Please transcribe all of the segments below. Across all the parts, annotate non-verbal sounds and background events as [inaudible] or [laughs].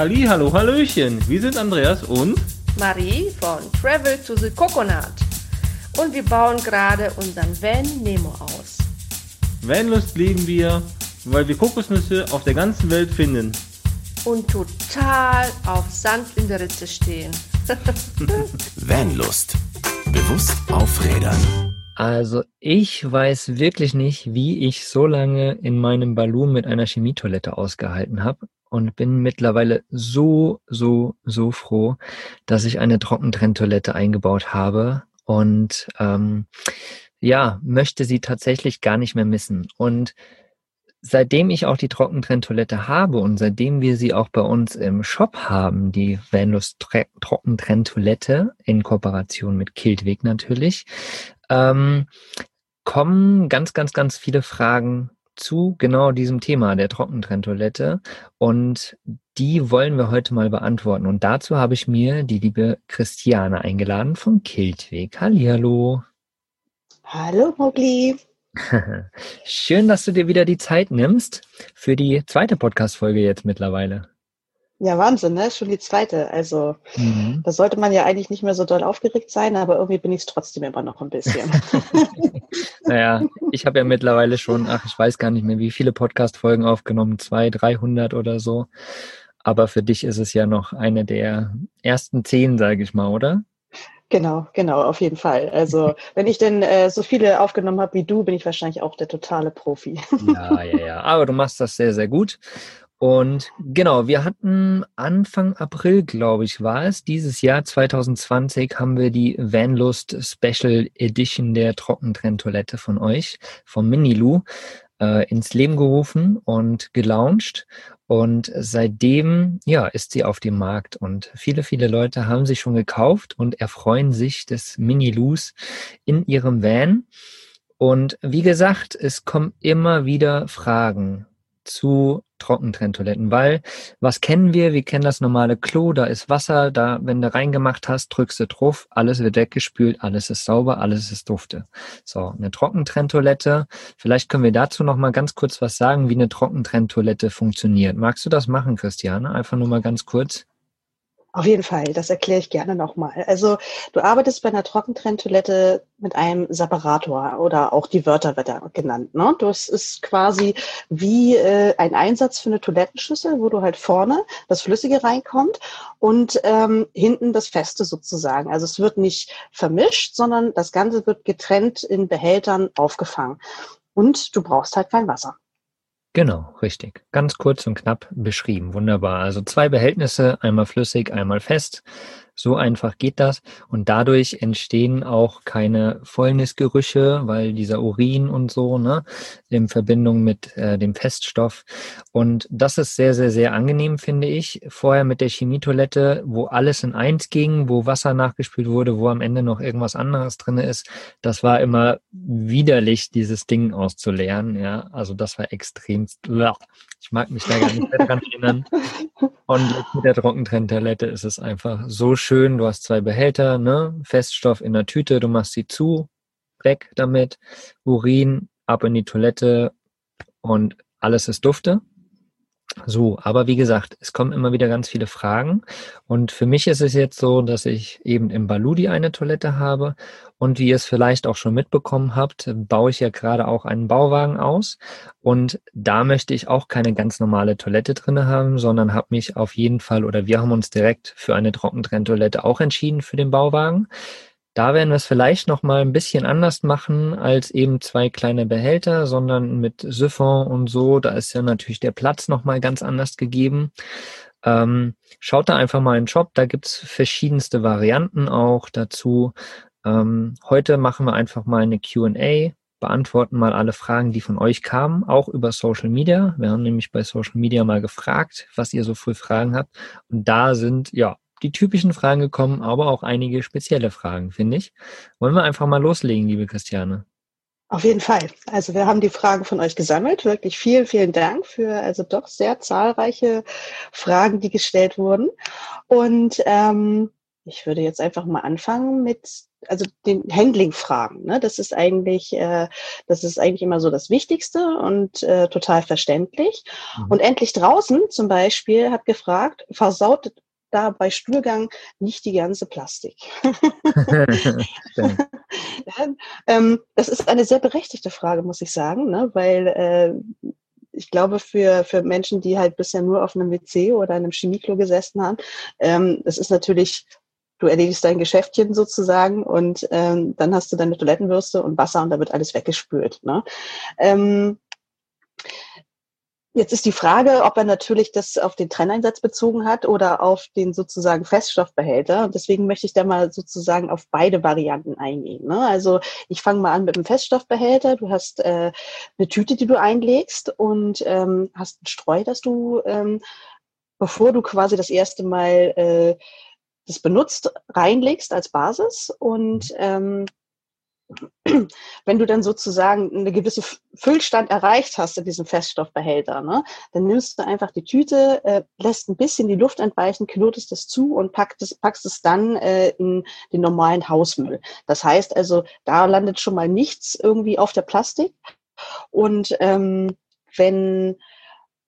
Halli, hallo, hallöchen. Wir sind Andreas und Marie von Travel to the Coconut. Und wir bauen gerade unseren Van Nemo aus. Vanlust lieben wir, weil wir Kokosnüsse auf der ganzen Welt finden. Und total auf Sand in der Ritze stehen. [laughs] Vanlust. Bewusst aufrädern. Also ich weiß wirklich nicht, wie ich so lange in meinem Ballon mit einer Chemietoilette ausgehalten habe und bin mittlerweile so, so, so froh, dass ich eine Trockentrenntoilette eingebaut habe und ähm, ja, möchte sie tatsächlich gar nicht mehr missen. Und seitdem ich auch die Trockentrenntoilette habe und seitdem wir sie auch bei uns im Shop haben, die Vanlust Trockentrenntoilette in Kooperation mit Kiltweg natürlich, ähm, kommen ganz, ganz, ganz viele Fragen zu genau diesem Thema der Trockentrenntoilette und die wollen wir heute mal beantworten und dazu habe ich mir die liebe Christiane eingeladen von Kiltweg. Hallihallo. Hallo Mogli. [laughs] Schön, dass du dir wieder die Zeit nimmst für die zweite Podcast-Folge jetzt mittlerweile. Ja, Wahnsinn, ne? Schon die zweite. Also, mhm. da sollte man ja eigentlich nicht mehr so doll aufgeregt sein, aber irgendwie bin ich es trotzdem immer noch ein bisschen. [laughs] naja, ich habe ja mittlerweile schon, ach, ich weiß gar nicht mehr, wie viele Podcast-Folgen aufgenommen, zwei, dreihundert oder so. Aber für dich ist es ja noch eine der ersten zehn, sage ich mal, oder? Genau, genau, auf jeden Fall. Also [laughs] wenn ich denn äh, so viele aufgenommen habe wie du, bin ich wahrscheinlich auch der totale Profi. ja, ja, ja. Aber du machst das sehr, sehr gut. Und genau, wir hatten Anfang April, glaube ich, war es, dieses Jahr 2020 haben wir die Vanlust Special Edition der Trockentrenntoilette von euch, vom Minilu, äh, ins Leben gerufen und gelauncht. Und seitdem, ja, ist sie auf dem Markt und viele, viele Leute haben sie schon gekauft und erfreuen sich des Mini-Loos in ihrem Van. Und wie gesagt, es kommen immer wieder Fragen zu Trockentrenntoiletten, weil was kennen wir? Wir kennen das normale Klo, da ist Wasser, da, wenn du reingemacht hast, drückst du drauf, alles wird weggespült, alles ist sauber, alles ist dufte. So, eine Trockentrenntoilette. Vielleicht können wir dazu noch mal ganz kurz was sagen, wie eine Trockentrenntoilette funktioniert. Magst du das machen, Christiane? Einfach nur mal ganz kurz. Auf jeden Fall, das erkläre ich gerne nochmal. Also du arbeitest bei einer Trockentrenntoilette mit einem Separator oder auch die Wörter wird da genannt. Ne? Das ist quasi wie äh, ein Einsatz für eine Toilettenschüssel, wo du halt vorne das Flüssige reinkommt und ähm, hinten das Feste sozusagen. Also es wird nicht vermischt, sondern das Ganze wird getrennt in Behältern aufgefangen. Und du brauchst halt kein Wasser. Genau, richtig. Ganz kurz und knapp beschrieben. Wunderbar. Also zwei Behältnisse, einmal flüssig, einmal fest. So einfach geht das. Und dadurch entstehen auch keine Fäulnisgerüche, weil dieser Urin und so, ne, in Verbindung mit äh, dem Feststoff. Und das ist sehr, sehr, sehr angenehm, finde ich. Vorher mit der Chemietoilette, wo alles in eins ging, wo Wasser nachgespült wurde, wo am Ende noch irgendwas anderes drin ist. Das war immer widerlich, dieses Ding auszuleeren. Ja, also das war extremst. Ich mag mich da gar nicht mehr dran erinnern. [laughs] Und mit der Trockentrenntoilette ist es einfach so schön. Du hast zwei Behälter, ne? Feststoff in der Tüte, du machst sie zu, weg damit, Urin ab in die Toilette und alles ist Dufte. So, aber wie gesagt, es kommen immer wieder ganz viele Fragen. Und für mich ist es jetzt so, dass ich eben im Baludi eine Toilette habe. Und wie ihr es vielleicht auch schon mitbekommen habt, baue ich ja gerade auch einen Bauwagen aus. Und da möchte ich auch keine ganz normale Toilette drinne haben, sondern habe mich auf jeden Fall oder wir haben uns direkt für eine Trockentrenntoilette auch entschieden für den Bauwagen. Da werden wir es vielleicht noch mal ein bisschen anders machen als eben zwei kleine Behälter, sondern mit Siphon und so. Da ist ja natürlich der Platz noch mal ganz anders gegeben. Ähm, schaut da einfach mal in den Shop, da gibt's verschiedenste Varianten auch dazu. Ähm, heute machen wir einfach mal eine Q&A, beantworten mal alle Fragen, die von euch kamen, auch über Social Media. Wir haben nämlich bei Social Media mal gefragt, was ihr so früh Fragen habt. Und da sind ja die typischen Fragen gekommen, aber auch einige spezielle Fragen, finde ich. Wollen wir einfach mal loslegen, liebe Christiane? Auf jeden Fall. Also wir haben die Fragen von euch gesammelt. Wirklich vielen, vielen Dank für also doch sehr zahlreiche Fragen, die gestellt wurden. Und ähm, ich würde jetzt einfach mal anfangen mit also den Handling-Fragen. Ne? Das ist eigentlich, äh, das ist eigentlich immer so das Wichtigste und äh, total verständlich. Mhm. Und endlich draußen zum Beispiel hat gefragt, versaut da bei Stuhlgang nicht die ganze Plastik? [laughs] [laughs] ähm, das ist eine sehr berechtigte Frage, muss ich sagen, ne? weil äh, ich glaube, für, für Menschen, die halt bisher nur auf einem WC oder einem Chemieklo gesessen haben, ähm, das ist natürlich du erledigst dein Geschäftchen sozusagen und ähm, dann hast du deine Toilettenbürste und Wasser und da wird alles weggespült. Ne? Ähm, Jetzt ist die Frage, ob er natürlich das auf den Trenneinsatz bezogen hat oder auf den sozusagen Feststoffbehälter. Und deswegen möchte ich da mal sozusagen auf beide Varianten eingehen. Ne? Also ich fange mal an mit dem Feststoffbehälter. Du hast äh, eine Tüte, die du einlegst und ähm, hast ein Streu, das du, ähm, bevor du quasi das erste Mal äh, das benutzt, reinlegst als Basis und ähm, wenn du dann sozusagen eine gewisse Füllstand erreicht hast in diesem Feststoffbehälter, ne, dann nimmst du einfach die Tüte, äh, lässt ein bisschen die Luft entweichen, knotest es zu und packst es, packst es dann äh, in den normalen Hausmüll. Das heißt also, da landet schon mal nichts irgendwie auf der Plastik. Und ähm, wenn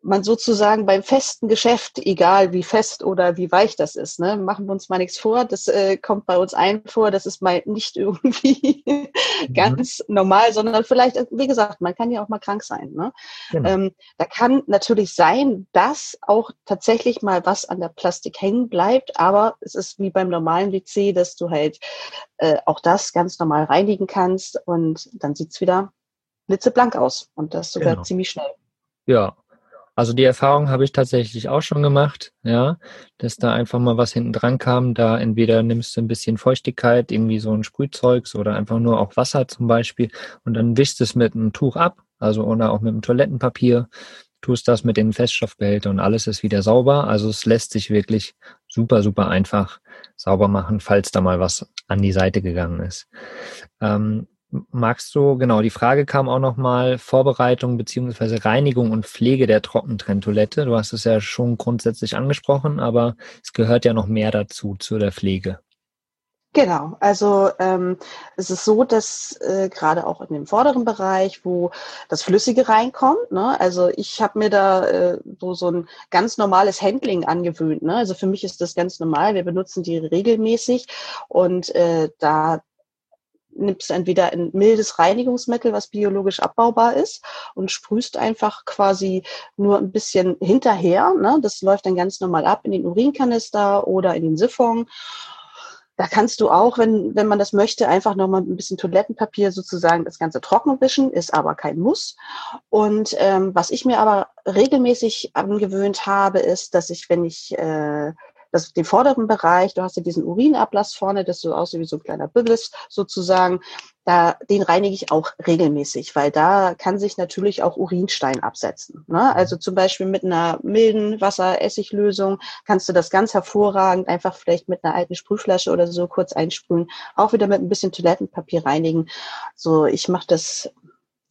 man sozusagen beim festen Geschäft, egal wie fest oder wie weich das ist, ne, machen wir uns mal nichts vor, das äh, kommt bei uns ein vor, das ist mal nicht [laughs] irgendwie mhm. ganz normal, sondern vielleicht, wie gesagt, man kann ja auch mal krank sein. Ne? Genau. Ähm, da kann natürlich sein, dass auch tatsächlich mal was an der Plastik hängen bleibt, aber es ist wie beim normalen WC, dass du halt äh, auch das ganz normal reinigen kannst und dann sieht's wieder blitzeblank aus und das sogar genau. ziemlich schnell. Ja, also die Erfahrung habe ich tatsächlich auch schon gemacht, ja, dass da einfach mal was hinten dran kam. Da entweder nimmst du ein bisschen Feuchtigkeit, irgendwie so ein Sprühzeugs oder einfach nur auch Wasser zum Beispiel und dann wischst es mit einem Tuch ab, also oder auch mit einem Toilettenpapier, tust das mit dem Feststoffbehälter und alles ist wieder sauber. Also es lässt sich wirklich super, super einfach sauber machen, falls da mal was an die Seite gegangen ist. Ähm, Magst du, genau, die Frage kam auch nochmal, Vorbereitung beziehungsweise Reinigung und Pflege der Trockentrenntoilette. Du hast es ja schon grundsätzlich angesprochen, aber es gehört ja noch mehr dazu, zu der Pflege. Genau, also ähm, es ist so, dass äh, gerade auch in dem vorderen Bereich, wo das Flüssige reinkommt, ne, also ich habe mir da äh, so, so ein ganz normales Handling angewöhnt. Ne? Also für mich ist das ganz normal, wir benutzen die regelmäßig und äh, da nimmst entweder ein mildes Reinigungsmittel, was biologisch abbaubar ist, und sprühst einfach quasi nur ein bisschen hinterher. Ne? Das läuft dann ganz normal ab in den Urinkanister oder in den Siphon. Da kannst du auch, wenn, wenn man das möchte, einfach nochmal ein bisschen Toilettenpapier sozusagen das Ganze trocken wischen, ist aber kein Muss. Und ähm, was ich mir aber regelmäßig angewöhnt habe, ist, dass ich, wenn ich äh, das, den vorderen Bereich, du hast ja diesen Urinablass vorne, das so aussieht wie so ein kleiner Bügels sozusagen, da, den reinige ich auch regelmäßig, weil da kann sich natürlich auch Urinstein absetzen. Ne? Mhm. Also zum Beispiel mit einer milden Wasser-Essiglösung kannst du das ganz hervorragend einfach vielleicht mit einer alten Sprühflasche oder so kurz einsprühen, auch wieder mit ein bisschen Toilettenpapier reinigen. So, ich mache das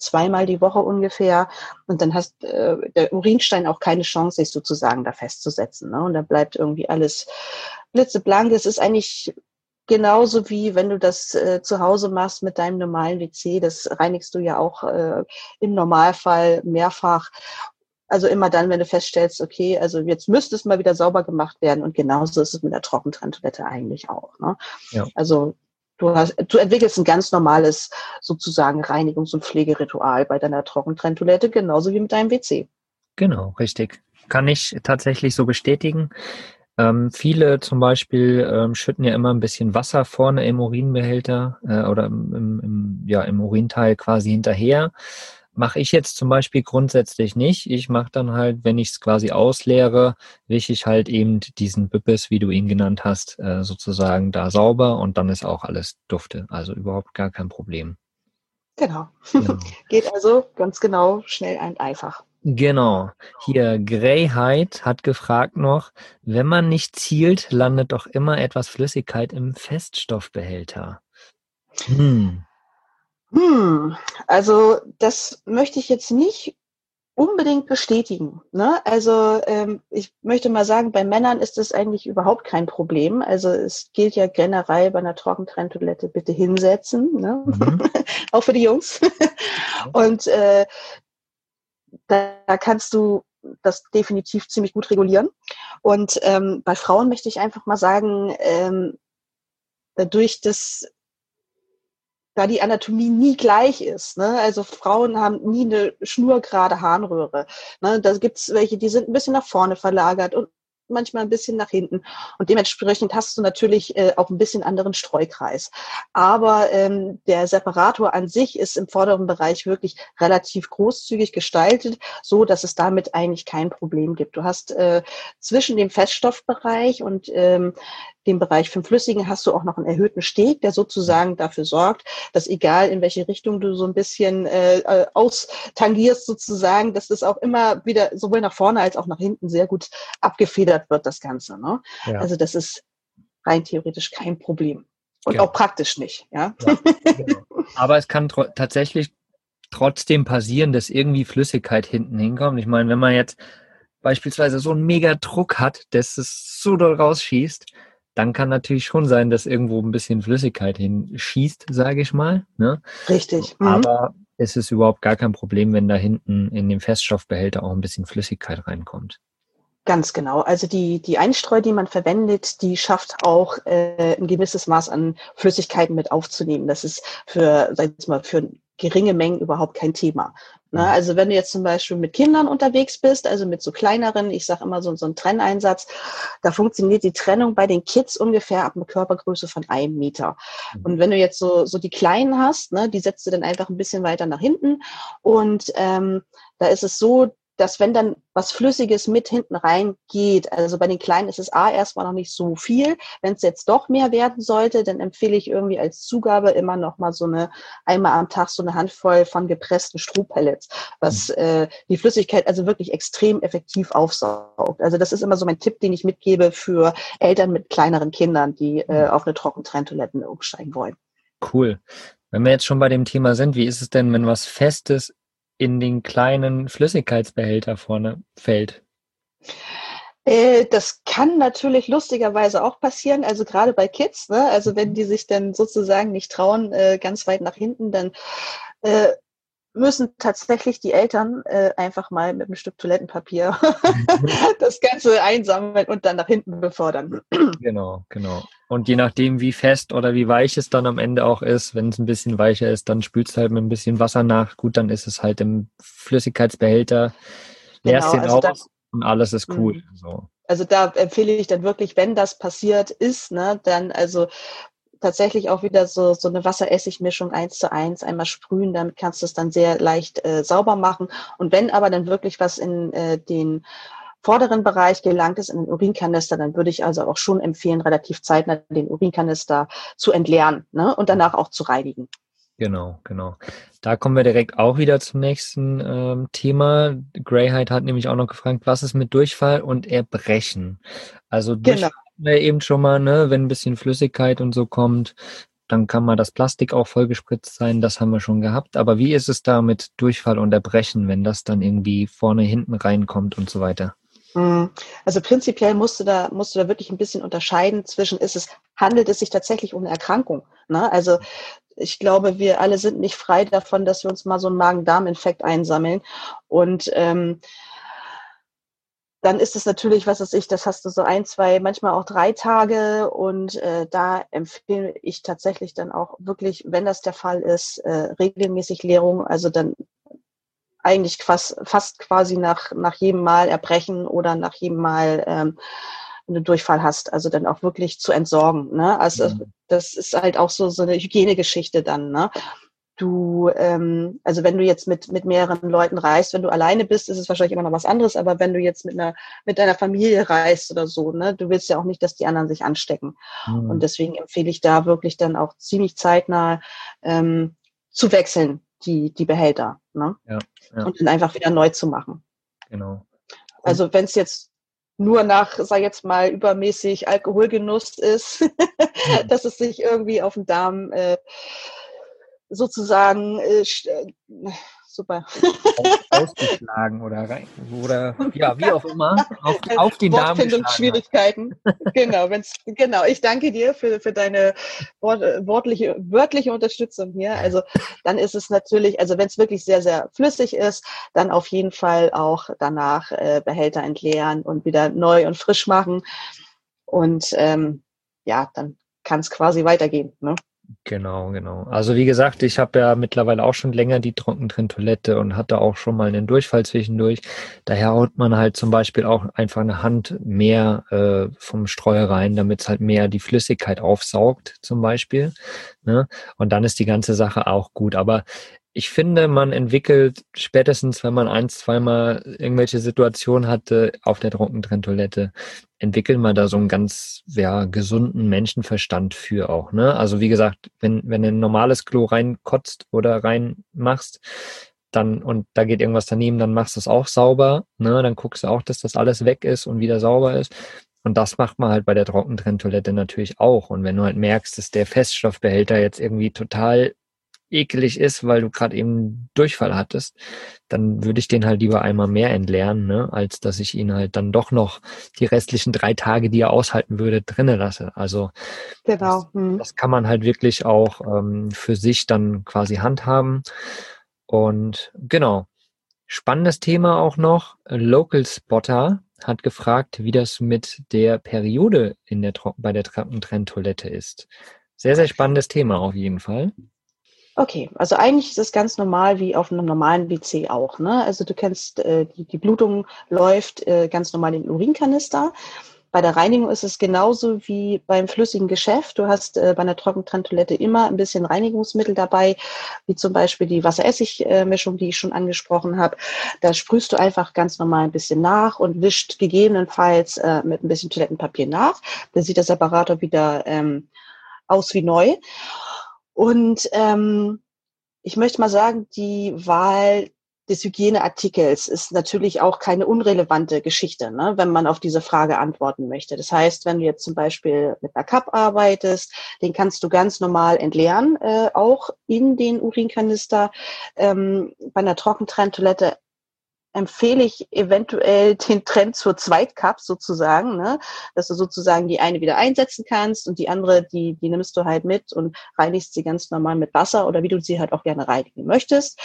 zweimal die Woche ungefähr. Und dann hast äh, der Urinstein auch keine Chance, sich sozusagen da festzusetzen. Ne? Und da bleibt irgendwie alles blitzeblank. Es ist eigentlich genauso wie wenn du das äh, zu Hause machst mit deinem normalen WC. Das reinigst du ja auch äh, im Normalfall mehrfach. Also immer dann, wenn du feststellst, okay, also jetzt müsste es mal wieder sauber gemacht werden. Und genauso ist es mit der Trockentrenntoilette eigentlich auch. Ne? Ja. Also Du, hast, du entwickelst ein ganz normales sozusagen Reinigungs- und Pflegeritual bei deiner Trockentrenntoilette, genauso wie mit deinem WC. Genau, richtig. Kann ich tatsächlich so bestätigen. Ähm, viele zum Beispiel ähm, schütten ja immer ein bisschen Wasser vorne im Urinbehälter äh, oder im, im, ja, im Urinteil quasi hinterher. Mache ich jetzt zum Beispiel grundsätzlich nicht. Ich mache dann halt, wenn ich es quasi ausleere, wische ich halt eben diesen Büppes, wie du ihn genannt hast, äh, sozusagen da sauber und dann ist auch alles dufte. Also überhaupt gar kein Problem. Genau. genau. [laughs] Geht also ganz genau, schnell und einfach. Genau. Hier Greyheit hat gefragt noch, wenn man nicht zielt, landet doch immer etwas Flüssigkeit im Feststoffbehälter. Hm. Hm, also das möchte ich jetzt nicht unbedingt bestätigen. Ne? Also ähm, ich möchte mal sagen, bei Männern ist das eigentlich überhaupt kein Problem. Also es gilt ja generell bei einer Trockentrenntoilette bitte hinsetzen, ne? Mhm. [laughs] auch für die Jungs. Und äh, da, da kannst du das definitiv ziemlich gut regulieren. Und ähm, bei Frauen möchte ich einfach mal sagen, ähm, dadurch, dass da die Anatomie nie gleich ist. Ne? Also Frauen haben nie eine schnurgerade Harnröhre. Ne? Da gibt's welche, die sind ein bisschen nach vorne verlagert und manchmal ein bisschen nach hinten. Und dementsprechend hast du natürlich äh, auch ein bisschen anderen Streukreis. Aber ähm, der Separator an sich ist im vorderen Bereich wirklich relativ großzügig gestaltet, so dass es damit eigentlich kein Problem gibt. Du hast äh, zwischen dem Feststoffbereich und ähm, dem Bereich für Flüssigen hast du auch noch einen erhöhten Steg, der sozusagen dafür sorgt, dass egal in welche Richtung du so ein bisschen äh, äh austangierst sozusagen, dass das auch immer wieder sowohl nach vorne als auch nach hinten sehr gut abgefedert wird, das Ganze. Ne? Ja. Also das ist rein theoretisch kein Problem. Und genau. auch praktisch nicht. Ja? ja genau. Aber es kann tatsächlich trotzdem passieren, dass irgendwie Flüssigkeit hinten hinkommt. Ich meine, wenn man jetzt beispielsweise so einen mega Druck hat, dass es so doll rausschießt, dann kann natürlich schon sein, dass irgendwo ein bisschen Flüssigkeit hinschießt, sage ich mal. Ne? Richtig. Mhm. Aber es ist überhaupt gar kein Problem, wenn da hinten in dem Feststoffbehälter auch ein bisschen Flüssigkeit reinkommt. Ganz genau. Also die, die Einstreu, die man verwendet, die schafft auch äh, ein gewisses Maß an Flüssigkeiten mit aufzunehmen. Das ist für, sag ich mal, für geringe Mengen überhaupt kein Thema. Ne? Mhm. Also wenn du jetzt zum Beispiel mit Kindern unterwegs bist, also mit so kleineren, ich sage immer so, so ein Trenneinsatz, da funktioniert die Trennung bei den Kids ungefähr ab einer Körpergröße von einem Meter. Mhm. Und wenn du jetzt so, so die Kleinen hast, ne, die setzt du dann einfach ein bisschen weiter nach hinten und ähm, da ist es so, dass wenn dann was Flüssiges mit hinten rein geht, also bei den Kleinen ist es A erstmal noch nicht so viel. Wenn es jetzt doch mehr werden sollte, dann empfehle ich irgendwie als Zugabe immer noch mal so eine, einmal am Tag so eine Handvoll von gepressten Strohpellets, was mhm. äh, die Flüssigkeit also wirklich extrem effektiv aufsaugt. Also das ist immer so mein Tipp, den ich mitgebe für Eltern mit kleineren Kindern, die äh, mhm. auf eine Trockentrenntoilette umsteigen wollen. Cool. Wenn wir jetzt schon bei dem Thema sind, wie ist es denn, wenn was Festes in den kleinen Flüssigkeitsbehälter vorne fällt? Äh, das kann natürlich lustigerweise auch passieren, also gerade bei Kids, ne? also wenn die sich dann sozusagen nicht trauen, äh, ganz weit nach hinten, dann äh, müssen tatsächlich die Eltern äh, einfach mal mit einem Stück Toilettenpapier [laughs] das Ganze einsammeln und dann nach hinten befördern. genau, genau. Und je nachdem, wie fest oder wie weich es dann am Ende auch ist, wenn es ein bisschen weicher ist, dann spülst du halt mit ein bisschen Wasser nach. Gut, dann ist es halt im Flüssigkeitsbehälter, leerst genau, den also raus und alles ist cool. Mhm. So. Also da empfehle ich dann wirklich, wenn das passiert ist, ne, dann also tatsächlich auch wieder so, so eine Wasseressig-Mischung eins zu eins einmal sprühen, damit kannst du es dann sehr leicht äh, sauber machen. Und wenn aber dann wirklich was in äh, den vorderen Bereich gelangt ist, in den Urinkanister, dann würde ich also auch schon empfehlen, relativ zeitnah den Urinkanister zu entleeren ne? und danach auch zu reinigen. Genau, genau. Da kommen wir direkt auch wieder zum nächsten ähm, Thema. Greyheit hat nämlich auch noch gefragt, was ist mit Durchfall und Erbrechen? Also Durchfall genau wir eben schon mal, ne, wenn ein bisschen Flüssigkeit und so kommt, dann kann mal das Plastik auch vollgespritzt sein, das haben wir schon gehabt. Aber wie ist es da mit Durchfall und Erbrechen, wenn das dann irgendwie vorne, hinten reinkommt und so weiter? Hm. Also prinzipiell musst du da, musst du da wirklich ein bisschen unterscheiden zwischen, ist es, handelt es sich tatsächlich um eine Erkrankung? Ne? Also ich glaube, wir alle sind nicht frei davon, dass wir uns mal so einen Magen-Darm-Infekt einsammeln. Und ähm, dann ist es natürlich, was weiß ich, das hast du so ein, zwei, manchmal auch drei Tage und äh, da empfehle ich tatsächlich dann auch wirklich, wenn das der Fall ist, äh, regelmäßig Leerung, also dann eigentlich fast, fast quasi nach, nach jedem Mal erbrechen oder nach jedem Mal ähm, du Durchfall hast, also dann auch wirklich zu entsorgen. Ne? Also mhm. das ist halt auch so, so eine Hygienegeschichte dann. Ne? Du, ähm, also wenn du jetzt mit, mit mehreren Leuten reist, wenn du alleine bist, ist es wahrscheinlich immer noch was anderes, aber wenn du jetzt mit einer, mit deiner Familie reist oder so, ne, du willst ja auch nicht, dass die anderen sich anstecken. Mhm. Und deswegen empfehle ich da wirklich dann auch ziemlich zeitnah ähm, zu wechseln, die, die Behälter, ne? Ja, ja. Und dann einfach wieder neu zu machen. Genau. Also wenn es jetzt nur nach, sag jetzt mal, übermäßig Alkoholgenuss ist, mhm. [laughs] dass es sich irgendwie auf den Darm äh, sozusagen, äh, äh, super. [laughs] Ausgeschlagen oder rein, oder ja, wie auch immer, [laughs] auf, auf den Darm Schwierigkeiten. genau, wenn's, genau. Ich danke dir für, für deine wort, wortliche, wörtliche Unterstützung hier. Also dann ist es natürlich, also wenn es wirklich sehr, sehr flüssig ist, dann auf jeden Fall auch danach äh, Behälter entleeren und wieder neu und frisch machen. Und ähm, ja, dann kann es quasi weitergehen. Ne? Genau, genau. Also wie gesagt, ich habe ja mittlerweile auch schon länger die Trockentrenntoilette und hatte auch schon mal einen Durchfall zwischendurch. Daher haut man halt zum Beispiel auch einfach eine Hand mehr äh, vom Streu rein, damit es halt mehr die Flüssigkeit aufsaugt, zum Beispiel. Ne? Und dann ist die ganze Sache auch gut. Aber ich finde, man entwickelt spätestens, wenn man ein, zweimal irgendwelche Situationen hatte auf der Trockentrenntoilette, entwickelt man da so einen ganz ja, gesunden Menschenverstand für auch. Ne? Also wie gesagt, wenn, wenn ein normales Klo reinkotzt oder reinmachst, dann und da geht irgendwas daneben, dann machst du es auch sauber. Ne? Dann guckst du auch, dass das alles weg ist und wieder sauber ist. Und das macht man halt bei der Trockentrenntoilette natürlich auch. Und wenn du halt merkst, dass der Feststoffbehälter jetzt irgendwie total ekelig ist, weil du gerade eben Durchfall hattest, dann würde ich den halt lieber einmal mehr entleeren, ne, als dass ich ihn halt dann doch noch die restlichen drei Tage, die er aushalten würde, drinnen lasse. Also genau. das, hm. das, kann man halt wirklich auch ähm, für sich dann quasi handhaben. Und genau. Spannendes Thema auch noch. Local Spotter hat gefragt, wie das mit der Periode in der, bei der Treppentrenntoilette ist. Sehr, sehr spannendes Thema auf jeden Fall. Okay, also eigentlich ist es ganz normal wie auf einem normalen WC auch. Ne? Also du kennst, äh, die, die Blutung läuft äh, ganz normal in den Urinkanister. Bei der Reinigung ist es genauso wie beim flüssigen Geschäft. Du hast äh, bei einer Trockentrenntoilette immer ein bisschen Reinigungsmittel dabei, wie zum Beispiel die Wasser-Essig-Mischung, die ich schon angesprochen habe. Da sprühst du einfach ganz normal ein bisschen nach und wischt gegebenenfalls äh, mit ein bisschen Toilettenpapier nach. Dann sieht der Separator wieder ähm, aus wie neu. Und ähm, ich möchte mal sagen, die Wahl des Hygieneartikels ist natürlich auch keine unrelevante Geschichte, ne, wenn man auf diese Frage antworten möchte. Das heißt, wenn du jetzt zum Beispiel mit einer Cup arbeitest, den kannst du ganz normal entleeren, äh, auch in den Urinkanister. Ähm, bei einer Trockentrenntoilette empfehle ich eventuell den Trend zur Zweitcup sozusagen, ne? dass du sozusagen die eine wieder einsetzen kannst und die andere, die, die nimmst du halt mit und reinigst sie ganz normal mit Wasser oder wie du sie halt auch gerne reinigen möchtest.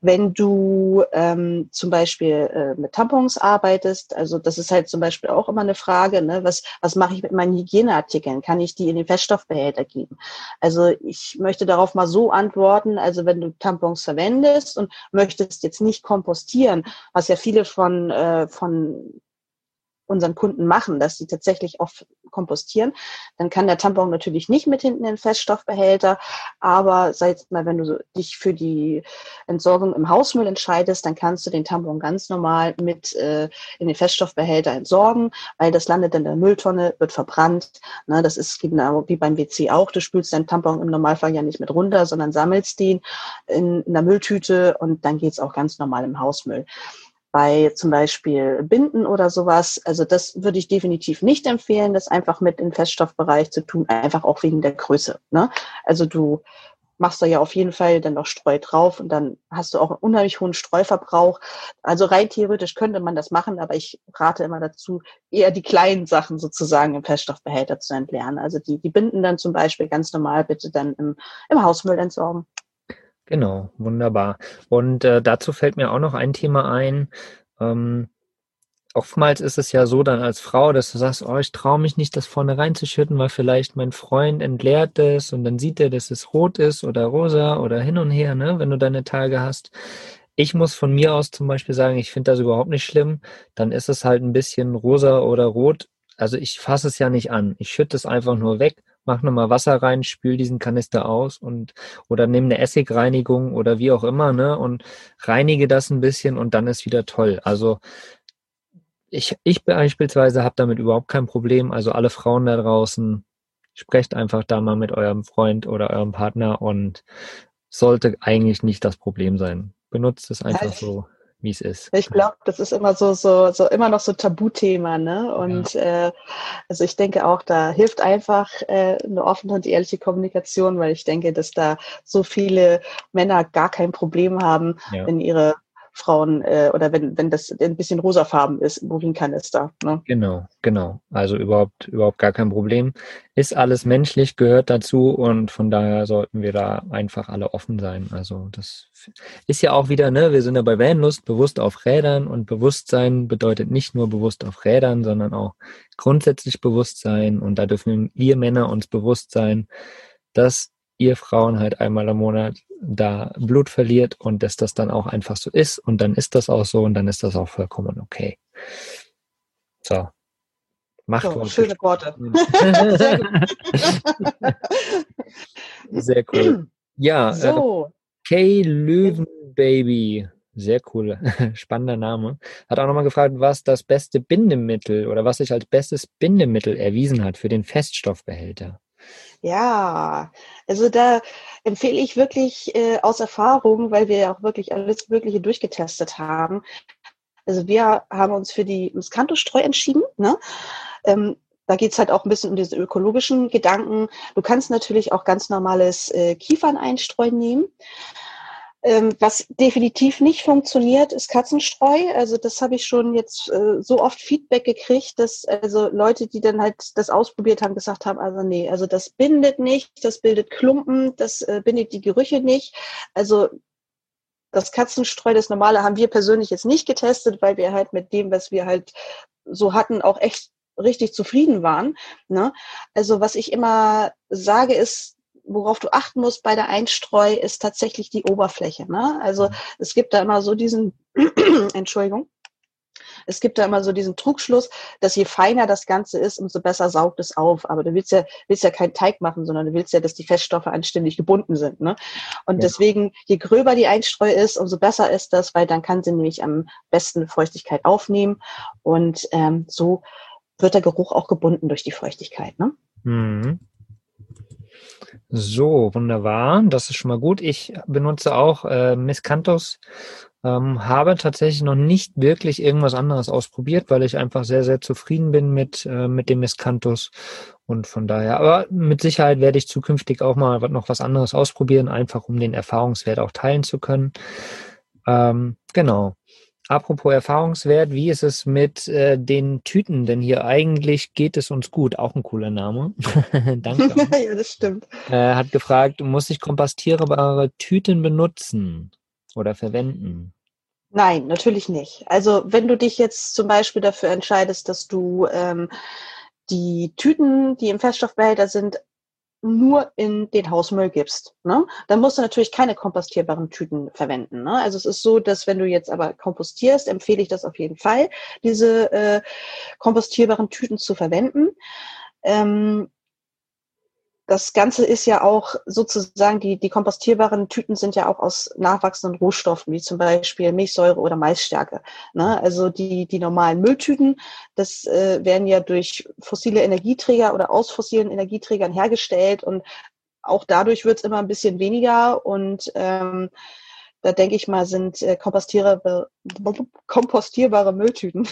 Wenn du ähm, zum Beispiel äh, mit Tampons arbeitest, also das ist halt zum Beispiel auch immer eine Frage, ne? was, was mache ich mit meinen Hygieneartikeln? Kann ich die in den Feststoffbehälter geben? Also ich möchte darauf mal so antworten, also wenn du Tampons verwendest und möchtest jetzt nicht kompostieren, was ja viele von, äh, von unseren Kunden machen, dass sie tatsächlich oft kompostieren, dann kann der Tampon natürlich nicht mit hinten in den Feststoffbehälter, aber sei jetzt mal, wenn du dich für die Entsorgung im Hausmüll entscheidest, dann kannst du den Tampon ganz normal mit äh, in den Feststoffbehälter entsorgen, weil das landet in der Mülltonne, wird verbrannt. Ne, das ist genau wie beim WC auch. Du spülst deinen Tampon im Normalfall ja nicht mit runter, sondern sammelst den in, in der Mülltüte und dann geht's auch ganz normal im Hausmüll bei zum Beispiel Binden oder sowas. Also das würde ich definitiv nicht empfehlen, das einfach mit im Feststoffbereich zu tun, einfach auch wegen der Größe. Ne? Also du machst da ja auf jeden Fall dann noch Streu drauf und dann hast du auch einen unheimlich hohen Streuverbrauch. Also rein theoretisch könnte man das machen, aber ich rate immer dazu, eher die kleinen Sachen sozusagen im Feststoffbehälter zu entleeren. Also die, die Binden dann zum Beispiel ganz normal bitte dann im, im Hausmüll entsorgen. Genau, wunderbar. Und äh, dazu fällt mir auch noch ein Thema ein. Ähm, oftmals ist es ja so dann als Frau, dass du sagst, oh, ich traue mich nicht, das vorne reinzuschütten, weil vielleicht mein Freund entleert es und dann sieht er, dass es rot ist oder rosa oder hin und her, ne, wenn du deine Tage hast. Ich muss von mir aus zum Beispiel sagen, ich finde das überhaupt nicht schlimm. Dann ist es halt ein bisschen rosa oder rot. Also ich fasse es ja nicht an. Ich schütte es einfach nur weg mach nochmal Wasser rein, spül diesen Kanister aus und oder nimm eine Essigreinigung oder wie auch immer, ne? Und reinige das ein bisschen und dann ist wieder toll. Also ich, ich beispielsweise habe damit überhaupt kein Problem. Also alle Frauen da draußen, sprecht einfach da mal mit eurem Freund oder eurem Partner und sollte eigentlich nicht das Problem sein. Benutzt es einfach so, wie es ist. Ich glaube, das ist immer so, so, so immer noch so Tabuthema, ne? Und ja. äh, also ich denke auch, da hilft einfach äh, eine offene und ehrliche Kommunikation, weil ich denke, dass da so viele Männer gar kein Problem haben, ja. wenn ihre Frauen äh, oder wenn, wenn das ein bisschen rosafarben ist, Urin-Kanister. Ne? Genau, genau. Also überhaupt, überhaupt gar kein Problem. Ist alles menschlich, gehört dazu und von daher sollten wir da einfach alle offen sein. Also das ist ja auch wieder, ne, wir sind ja bei Vanlust bewusst auf Rädern und Bewusstsein bedeutet nicht nur bewusst auf Rädern, sondern auch grundsätzlich Bewusstsein und da dürfen wir Männer uns bewusst sein, dass ihr Frauen halt einmal im Monat da Blut verliert und dass das dann auch einfach so ist und dann ist das auch so und dann ist das auch vollkommen okay. So. Macht so, schöne Worte. [laughs] Sehr, cool. Ja, so. äh, Kay Löwenbaby. Sehr cool, [laughs] spannender Name. Hat auch nochmal gefragt, was das beste Bindemittel oder was sich als bestes Bindemittel erwiesen hat für den Feststoffbehälter. Ja, also da empfehle ich wirklich äh, aus Erfahrung, weil wir ja auch wirklich alles Mögliche durchgetestet haben. Also wir haben uns für die Miscanto-Streu entschieden. Ne? Ähm, da geht's halt auch ein bisschen um diese ökologischen Gedanken. Du kannst natürlich auch ganz normales äh, Kieferneinstreu nehmen. Ähm, was definitiv nicht funktioniert, ist Katzenstreu. Also das habe ich schon jetzt äh, so oft Feedback gekriegt, dass also Leute, die dann halt das ausprobiert haben, gesagt haben, also nee, also das bindet nicht, das bildet Klumpen, das äh, bindet die Gerüche nicht. Also das Katzenstreu, das normale, haben wir persönlich jetzt nicht getestet, weil wir halt mit dem, was wir halt so hatten, auch echt richtig zufrieden waren. Ne? Also was ich immer sage, ist, worauf du achten musst bei der Einstreu, ist tatsächlich die Oberfläche. Ne? Also mhm. es gibt da immer so diesen, [clears throat] Entschuldigung, es gibt da immer so diesen Trugschluss, dass je feiner das Ganze ist, umso besser saugt es auf. Aber du willst ja, willst ja keinen Teig machen, sondern du willst ja, dass die Feststoffe anständig gebunden sind. Ne? Und ja. deswegen, je gröber die Einstreu ist, umso besser ist das, weil dann kann sie nämlich am besten Feuchtigkeit aufnehmen. Und ähm, so wird der Geruch auch gebunden durch die Feuchtigkeit. Ne? Mhm. So, wunderbar. Das ist schon mal gut. Ich benutze auch äh, Miscanthus. Ähm, habe tatsächlich noch nicht wirklich irgendwas anderes ausprobiert, weil ich einfach sehr, sehr zufrieden bin mit, äh, mit dem Miscanthus. Und von daher, aber mit Sicherheit werde ich zukünftig auch mal noch was anderes ausprobieren, einfach um den Erfahrungswert auch teilen zu können. Ähm, genau. Apropos Erfahrungswert, wie ist es mit äh, den Tüten? Denn hier eigentlich geht es uns gut. Auch ein cooler Name. [laughs] Danke. [laughs] ja, das stimmt. Äh, hat gefragt, muss ich kompostierbare Tüten benutzen oder verwenden? Nein, natürlich nicht. Also wenn du dich jetzt zum Beispiel dafür entscheidest, dass du ähm, die Tüten, die im Feststoffbehälter sind, nur in den Hausmüll gibst, ne? dann musst du natürlich keine kompostierbaren Tüten verwenden. Ne? Also es ist so, dass wenn du jetzt aber kompostierst, empfehle ich das auf jeden Fall, diese äh, kompostierbaren Tüten zu verwenden. Ähm, das Ganze ist ja auch sozusagen, die, die kompostierbaren Tüten sind ja auch aus nachwachsenden Rohstoffen, wie zum Beispiel Milchsäure oder Maisstärke. Ne? Also die, die normalen Mülltüten, das äh, werden ja durch fossile Energieträger oder aus fossilen Energieträgern hergestellt und auch dadurch wird es immer ein bisschen weniger und ähm, da denke ich mal, sind äh, kompostierbare, kompostierbare Mülltüten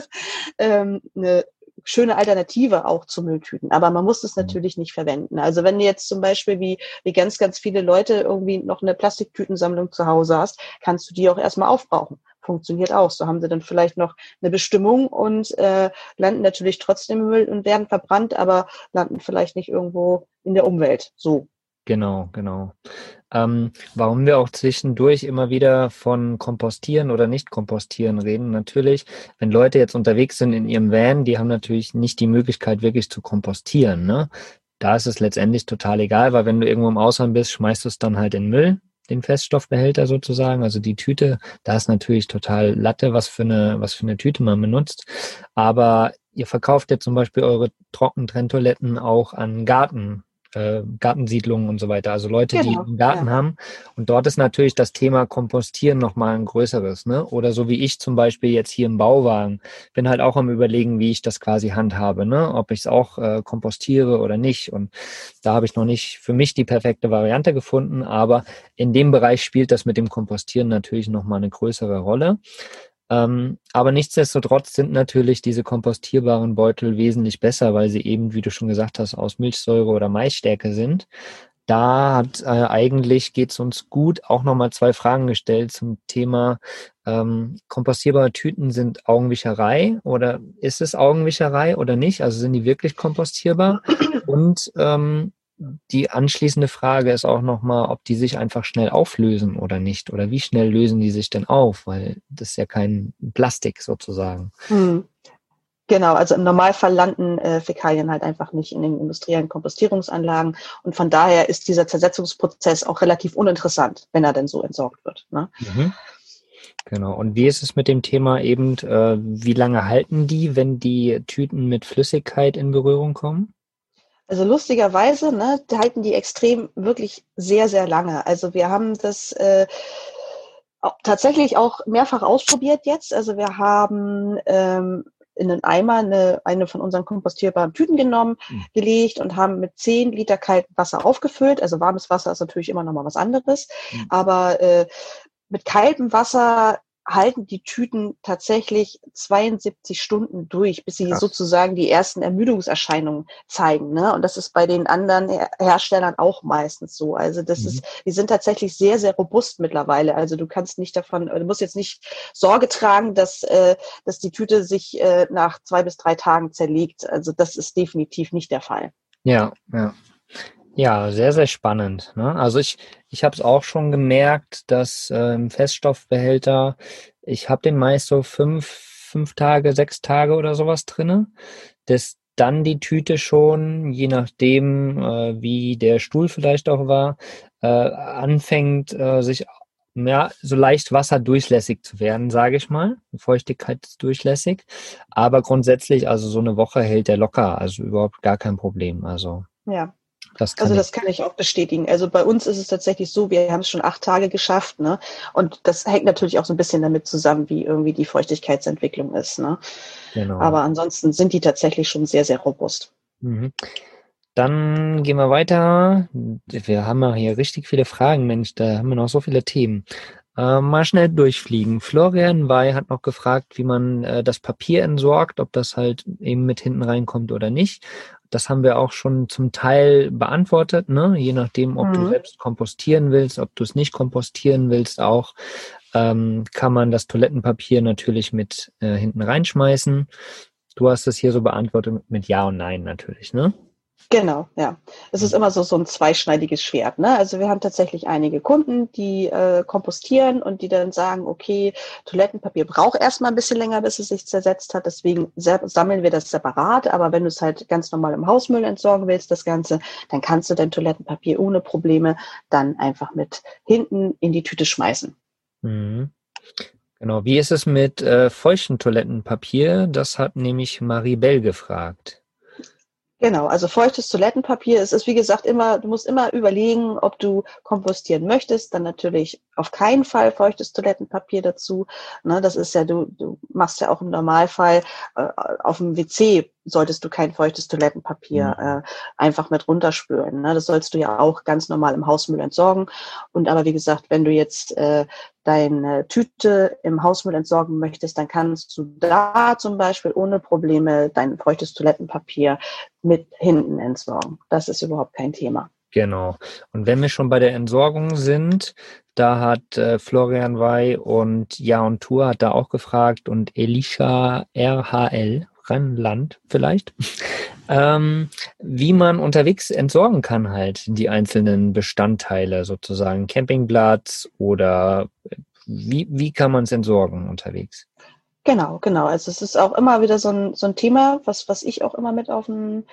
[laughs] ähm, eine schöne Alternative auch zu Mülltüten. Aber man muss es mhm. natürlich nicht verwenden. Also wenn du jetzt zum Beispiel wie, wie ganz, ganz viele Leute irgendwie noch eine Plastiktütensammlung zu Hause hast, kannst du die auch erstmal aufbrauchen. Funktioniert auch. So haben sie dann vielleicht noch eine Bestimmung und äh, landen natürlich trotzdem im Müll und werden verbrannt, aber landen vielleicht nicht irgendwo in der Umwelt. So. Genau, genau. Ähm, warum wir auch zwischendurch immer wieder von Kompostieren oder nicht Kompostieren reden, natürlich, wenn Leute jetzt unterwegs sind in ihrem Van, die haben natürlich nicht die Möglichkeit, wirklich zu kompostieren. Ne? Da ist es letztendlich total egal, weil wenn du irgendwo im Ausland bist, schmeißt du es dann halt in Müll, den Feststoffbehälter sozusagen, also die Tüte. Da ist natürlich total Latte, was für eine, was für eine Tüte man benutzt. Aber ihr verkauft ja zum Beispiel eure Trockentrenntoiletten auch an Garten äh, Gartensiedlungen und so weiter. Also Leute, Genau, die einen Garten ja. haben. Und dort ist natürlich das Thema Kompostieren nochmal ein größeres. Ne? Oder so wie ich zum Beispiel jetzt hier im Bauwagen. Bin halt auch am überlegen, wie ich das quasi handhabe. Ne? Ob ich es auch äh, kompostiere oder nicht. Und da habe ich noch nicht für mich die perfekte Variante gefunden. Aber in dem Bereich spielt das mit dem Kompostieren natürlich nochmal eine größere Rolle. Ähm, aber nichtsdestotrotz sind natürlich diese kompostierbaren Beutel wesentlich besser, weil sie eben, wie du schon gesagt hast, aus Milchsäure oder Maisstärke sind. Da hat äh, eigentlich geht es uns gut auch nochmal zwei Fragen gestellt zum Thema ähm, kompostierbare Tüten sind Augenwischerei oder ist es Augenwischerei oder nicht? Also sind die wirklich kompostierbar? Und ähm, die anschließende Frage ist auch nochmal, ob die sich einfach schnell auflösen oder nicht. Oder wie schnell lösen die sich denn auf? Weil das ist ja kein Plastik sozusagen. Hm. Genau, also im Normalfall landen äh, Fäkalien halt einfach nicht in den industriellen Kompostierungsanlagen und von daher ist dieser Zersetzungsprozess auch relativ uninteressant, wenn er denn so entsorgt wird. Ne? Mhm. Genau. Und wie ist es mit dem Thema eben, äh, wie lange halten die, wenn die Tüten mit Flüssigkeit in Berührung kommen? Also lustigerweise ne, halten die extrem wirklich sehr, sehr lange. Also wir haben das äh, tatsächlich auch mehrfach ausprobiert jetzt. Also wir haben ähm, in einen Eimer eine, eine von unseren kompostierbaren Tüten genommen, Mhm. gelegt und haben mit 10 Liter kaltem Wasser aufgefüllt. Also warmes Wasser ist natürlich immer noch mal was anderes. Mhm. Aber äh, mit kaltem Wasser halten die Tüten tatsächlich 72 Stunden durch, bis sie Krass. sozusagen die ersten Ermüdungserscheinungen zeigen. Ne? Und das ist bei den anderen Her Herstellern auch meistens so. Also das Mhm. ist, die sind tatsächlich sehr, sehr robust mittlerweile. Also du kannst nicht davon, du musst jetzt nicht Sorge tragen, dass, äh, dass die Tüte sich äh, nach zwei bis drei Tagen zerlegt. Also das ist definitiv nicht der Fall. Ja, ja. Ja, sehr, sehr spannend. Ne? Also ich, ich habe es auch schon gemerkt, dass äh, im Feststoffbehälter, ich habe den meist so fünf, fünf Tage, sechs Tage oder sowas drinne, dass dann die Tüte schon, je nachdem, äh, wie der Stuhl vielleicht auch war, äh, anfängt, äh, sich ja, so leicht wasserdurchlässig zu werden, sage ich mal. Feuchtigkeitsdurchlässig. Aber grundsätzlich, also so eine Woche hält der locker, also überhaupt gar kein Problem. Also Ja. Das Also ich. das kann ich auch bestätigen. Also bei uns ist es tatsächlich so, wir haben es schon acht Tage geschafft, ne? Und das hängt natürlich auch so ein bisschen damit zusammen, wie irgendwie die Feuchtigkeitsentwicklung ist, ne? Genau. Aber ansonsten sind die tatsächlich schon sehr, sehr robust. Mhm. Dann gehen wir weiter. Wir haben ja hier richtig viele Fragen, Mensch, da haben wir noch so viele Themen. Äh, mal schnell durchfliegen. Florian Wey hat noch gefragt, wie man äh, das Papier entsorgt, ob das halt eben mit hinten reinkommt oder nicht. Das haben wir auch schon zum Teil beantwortet, ne? je nachdem, ob du Mhm. selbst kompostieren willst, ob du es nicht kompostieren willst, auch ähm, kann man das Toilettenpapier natürlich mit äh, hinten reinschmeißen. Du hast es hier so beantwortet mit- mit Ja und Nein natürlich, ne? Genau, ja. Es ist immer so, so ein zweischneidiges Schwert. Ne? Also wir haben tatsächlich einige Kunden, die äh, kompostieren und die dann sagen, okay, Toilettenpapier braucht erstmal ein bisschen länger, bis es sich zersetzt hat. Deswegen sammeln wir das separat. Aber wenn du es halt ganz normal im Hausmüll entsorgen willst, das Ganze, dann kannst du dein Toilettenpapier ohne Probleme dann einfach mit hinten in die Tüte schmeißen. Mhm. Genau. Wie ist es mit äh, feuchten Toilettenpapier? Das hat nämlich Maribel gefragt. Genau, also feuchtes Toilettenpapier. Es ist, wie gesagt, immer, du musst immer überlegen, ob du kompostieren möchtest. Dann natürlich auf keinen Fall feuchtes Toilettenpapier dazu. Ne, das ist ja, du, du machst ja auch im Normalfall äh, auf dem WC solltest du kein feuchtes Toilettenpapier äh, einfach mit runterspülen. Ne? Das sollst du ja auch ganz normal im Hausmüll entsorgen. Und aber wie gesagt, wenn du jetzt äh, deine Tüte im Hausmüll entsorgen möchtest, dann kannst du da zum Beispiel ohne Probleme dein feuchtes Toilettenpapier mit hinten entsorgen. Das ist überhaupt kein Thema. Genau. Und wenn wir schon bei der Entsorgung sind, da hat äh, Florian Wey und Ja und Tour hat da auch gefragt und Elisha RHL, Rheinland vielleicht, [laughs] ähm, wie man unterwegs entsorgen kann halt die einzelnen Bestandteile sozusagen, Campingplatz oder wie, wie kann man es entsorgen unterwegs? Genau, genau. Also es ist auch immer wieder so ein, so ein Thema, was, was ich auch immer mit auf den,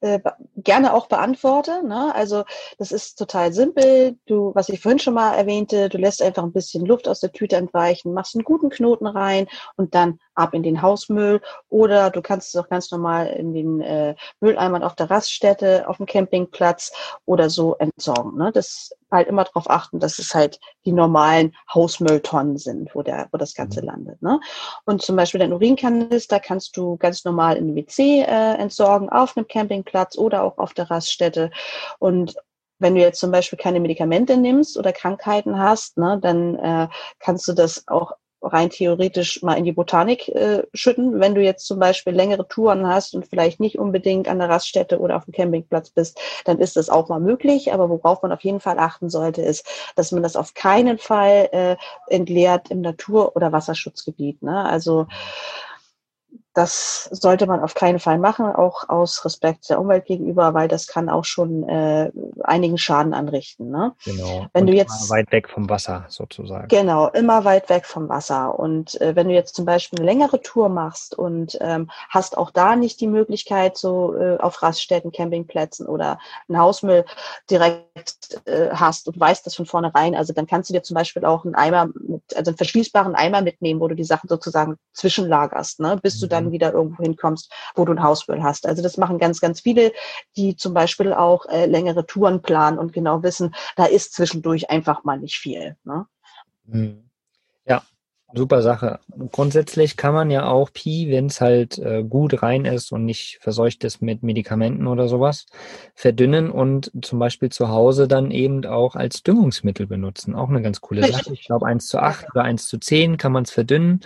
äh, gerne auch beantworte. Ne? Also das ist total simpel. Du, was ich vorhin schon mal erwähnte, du lässt einfach ein bisschen Luft aus der Tüte entweichen, machst einen guten Knoten rein und dann ab in den Hausmüll oder du kannst es auch ganz normal in den äh, Mülleimern auf der Raststätte, auf dem Campingplatz oder so entsorgen. Ne? Das halt immer darauf achten, dass es halt die normalen Hausmülltonnen sind, wo der, wo das Ganze mhm. landet. Ne? Und zum Beispiel dein Urinkanister kannst du ganz normal in den WC äh, entsorgen, auf einem Campingplatz oder auch auf der Raststätte. Und wenn du jetzt zum Beispiel keine Medikamente nimmst oder Krankheiten hast, ne, dann äh, kannst du das auch rein theoretisch mal in die Botanik äh, schütten. Wenn du jetzt zum Beispiel längere Touren hast und vielleicht nicht unbedingt an der Raststätte oder auf dem Campingplatz bist, dann ist das auch mal möglich. Aber worauf man auf jeden Fall achten sollte, ist, dass man das auf keinen Fall äh, entleert im Natur- oder Wasserschutzgebiet. Ne? Also das sollte man auf keinen Fall machen, auch aus Respekt der Umwelt gegenüber, weil das kann auch schon äh, einigen Schaden anrichten. Ne? Genau. Wenn Und du jetzt weit weg vom Wasser sozusagen. Genau, immer weit weg vom Wasser. Und äh, wenn du jetzt zum Beispiel eine längere Tour machst und ähm, hast auch da nicht die Möglichkeit, so äh, auf Raststätten, Campingplätzen oder einen Hausmüll direkt äh, hast und weißt das von vornherein, also dann kannst du dir zum Beispiel auch einen Eimer, mit, also einen verschließbaren Eimer mitnehmen, wo du die Sachen sozusagen zwischenlagerst, ne? bis mhm. du dann wieder irgendwo hinkommst, wo du ein Hausmüll hast. Also das machen ganz, ganz viele, die zum Beispiel auch äh, längere Touren planen und genau wissen, da ist zwischendurch einfach mal nicht viel. Ne? Mhm. Ja, super Sache. Grundsätzlich kann man ja auch Pi, wenn es halt äh, gut rein ist und nicht verseucht ist mit Medikamenten oder sowas, verdünnen und zum Beispiel zu Hause dann eben auch als Düngungsmittel benutzen. Auch eine ganz coole Sache. Ich glaube, 1 zu 8 oder 1 zu 10 kann man es verdünnen.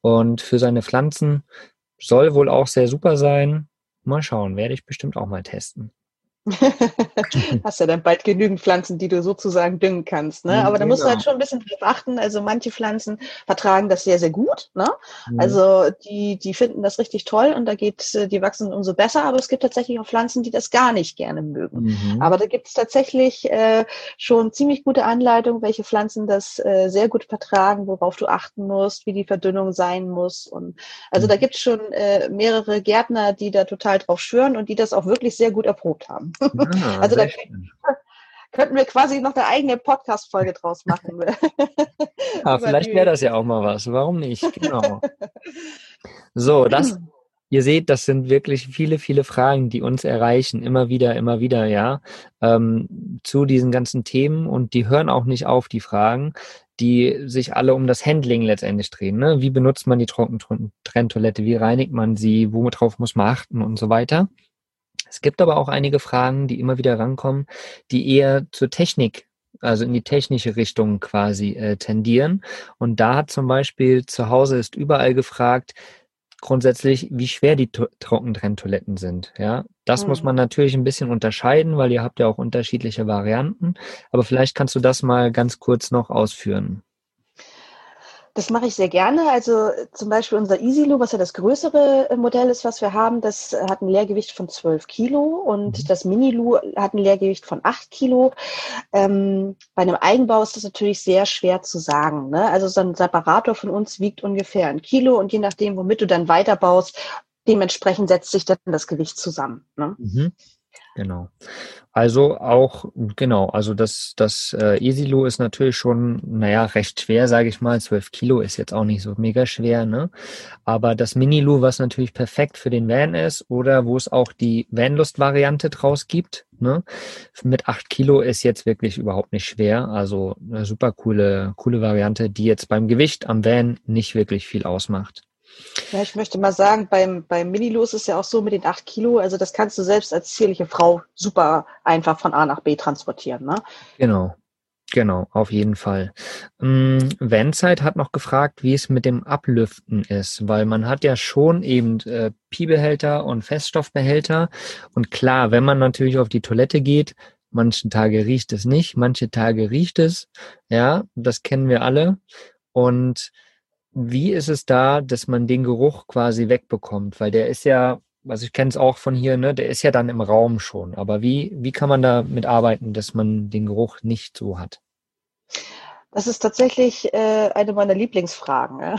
Und für seine Pflanzen soll wohl auch sehr super sein. Mal schauen, werde ich bestimmt auch mal testen. [laughs] Hast ja dann bald genügend Pflanzen, die du sozusagen düngen kannst. Ne? Aber da musst du halt genau. schon ein bisschen drauf achten. Also manche Pflanzen vertragen das sehr, sehr gut. Ne? Mhm. Also die, die finden das richtig toll und da geht, äh, die wachsen umso besser. Aber es gibt tatsächlich auch Pflanzen, die das gar nicht gerne mögen. Mhm. Aber da gibt es tatsächlich äh, schon ziemlich gute Anleitungen, welche Pflanzen das äh, sehr gut vertragen, worauf du achten musst, wie die Verdünnung sein muss. Und also mhm. da gibt es schon äh, mehrere Gärtner, die da total drauf schwören und die das auch wirklich sehr gut erprobt haben. Ah, [laughs] also da [laughs] könnten wir quasi noch eine eigene Podcast-Folge draus machen. [laughs] ah, vielleicht wäre das ja auch mal was. Warum nicht? Genau. So, das, ihr seht, das sind wirklich viele, viele Fragen, die uns erreichen, immer wieder, immer wieder, ja, ähm, zu diesen ganzen Themen und die hören auch nicht auf, die Fragen, die sich alle um das Handling letztendlich drehen. Ne? Wie benutzt man die Trockentrenntoilette? Wie reinigt man sie? Worauf muss man achten und so weiter? Es gibt aber auch einige Fragen, die immer wieder rankommen, die eher zur Technik, also in die technische Richtung quasi äh, tendieren. Und da hat zum Beispiel zu Hause ist überall gefragt, grundsätzlich, wie schwer die Trockentrenntoiletten sind. Ja, das mhm. muss man natürlich ein bisschen unterscheiden, weil ihr habt ja auch unterschiedliche Varianten. Aber vielleicht kannst du das mal ganz kurz noch ausführen. Das mache ich sehr gerne. Also zum Beispiel unser EasyLoo, was ja das größere äh, Modell ist, was wir haben, das hat ein Leergewicht von 12 Kilo und mhm. das Mini-Loo hat ein Leergewicht von 8 Kilo. Ähm, bei einem Eigenbau ist das natürlich sehr schwer zu sagen. Ne? Also so ein Separator von uns wiegt ungefähr ein Kilo und je nachdem, womit du dann weiterbaust, dementsprechend setzt sich dann das Gewicht zusammen. Ne? Mhm. Genau. Also auch, genau, also das, das äh, Esilo ist natürlich schon, naja, recht schwer, sage ich mal. 12 Kilo ist jetzt auch nicht so mega schwer, ne? Aber das Mini-Lu, was natürlich perfekt für den Van ist oder wo es auch die Vanlust-Variante draus gibt, ne? Mit 8 Kilo ist jetzt wirklich überhaupt nicht schwer. Also eine super coole, coole Variante, die jetzt beim Gewicht am Van nicht wirklich viel ausmacht. Ja, ich möchte mal sagen, beim, beim Mini-Lo ist ja auch so mit den 8 Kilo, also das kannst du selbst als zierliche Frau super einfach von A nach B transportieren. Ne? Genau. Genau, auf jeden Fall. Ähm, hat noch gefragt, wie es mit dem Ablüften ist, weil man hat ja schon eben äh, Piebehälter und Feststoffbehälter. Und klar, wenn man natürlich auf die Toilette geht, manche Tage riecht es nicht, manche Tage riecht es. Ja, das kennen wir alle. Und wie ist es da, dass man den Geruch quasi wegbekommt? Weil der ist ja, also ich kenne es auch von hier, ne, der ist ja dann im Raum schon. Aber wie, wie kann man da mit arbeiten, dass man den Geruch nicht so hat? Das ist tatsächlich äh, eine meiner Lieblingsfragen. Ja?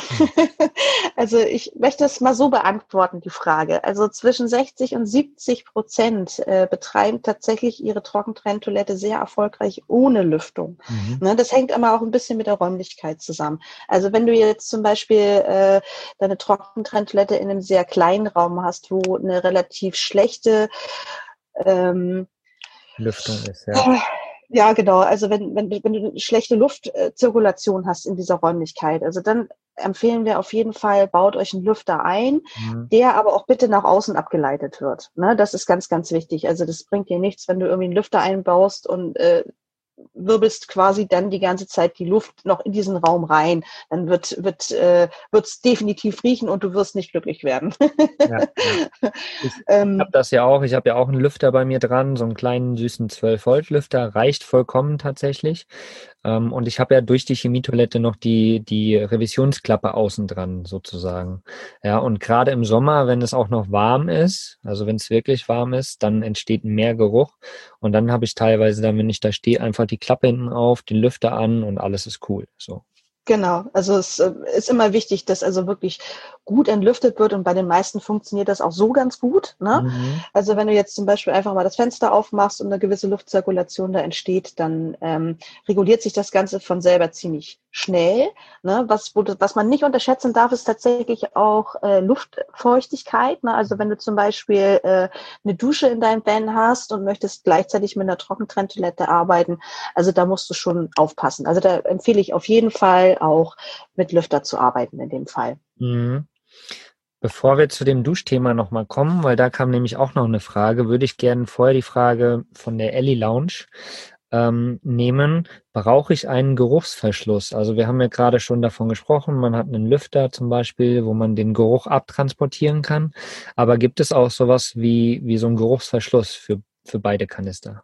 [laughs] also ich möchte es mal so beantworten, die Frage. Also zwischen 60 und 70 Prozent äh, betreiben tatsächlich ihre Trockentrenntoilette sehr erfolgreich ohne Lüftung. Mhm. Ne, das hängt aber auch ein bisschen mit der Räumlichkeit zusammen. Also wenn du jetzt zum Beispiel äh, deine Trockentrenntoilette in einem sehr kleinen Raum hast, wo eine relativ schlechte ähm, Lüftung ist, ja. Ja, genau. Also wenn, wenn, wenn du eine schlechte Luftzirkulation hast in dieser Räumlichkeit, also dann empfehlen wir auf jeden Fall, baut euch einen Lüfter ein, mhm. der aber auch bitte nach außen abgeleitet wird. Ne, das ist ganz, ganz wichtig. Also das bringt dir nichts, wenn du irgendwie einen Lüfter einbaust und äh, wirbelst quasi dann die ganze Zeit die Luft noch in diesen Raum rein. Dann wird wird äh, wird's definitiv riechen und du wirst nicht glücklich werden. ja, ja. [laughs] Ich ähm, habe das ja auch. Ich habe ja auch einen Lüfter bei mir dran, so einen kleinen süßen 12 Volt Lüfter reicht vollkommen tatsächlich. Ähm, und ich habe ja durch die Chemietoilette noch die, die Revisionsklappe außen dran sozusagen. Ja, und gerade im Sommer, wenn es auch noch warm ist, also wenn es wirklich warm ist, dann entsteht mehr Geruch. Und dann habe ich teilweise dann, wenn ich da stehe, einfach die Klappe hinten auf, den Lüfter an und alles ist cool. So. Genau, also es äh, ist immer wichtig, dass also wirklich gut entlüftet wird und bei den meisten funktioniert das auch so ganz gut. Ne? Mhm. Also wenn du jetzt zum Beispiel einfach mal das Fenster aufmachst und eine gewisse Luftzirkulation da entsteht, dann ähm, reguliert sich das Ganze von selber ziemlich schnell. Ne? Was, wo, was man nicht unterschätzen darf, ist tatsächlich auch äh, Luftfeuchtigkeit. Ne? Also wenn du zum Beispiel äh, eine Dusche in deinem Van hast und möchtest gleichzeitig mit einer Trockentrenntoilette arbeiten, also da musst du schon aufpassen. Also da empfehle ich auf jeden Fall auch mit Lüfter zu arbeiten in dem Fall. Mhm. Bevor wir zu dem Duschthema nochmal kommen, weil da kam nämlich auch noch eine Frage, würde ich gerne vorher die Frage von der Ellie Lounge ähm, nehmen. Brauche ich einen Geruchsverschluss? Also wir haben ja gerade schon davon gesprochen, man hat einen Lüfter zum Beispiel, wo man den Geruch abtransportieren kann. Aber gibt es auch sowas wie, wie so einen Geruchsverschluss für, für beide Kanister?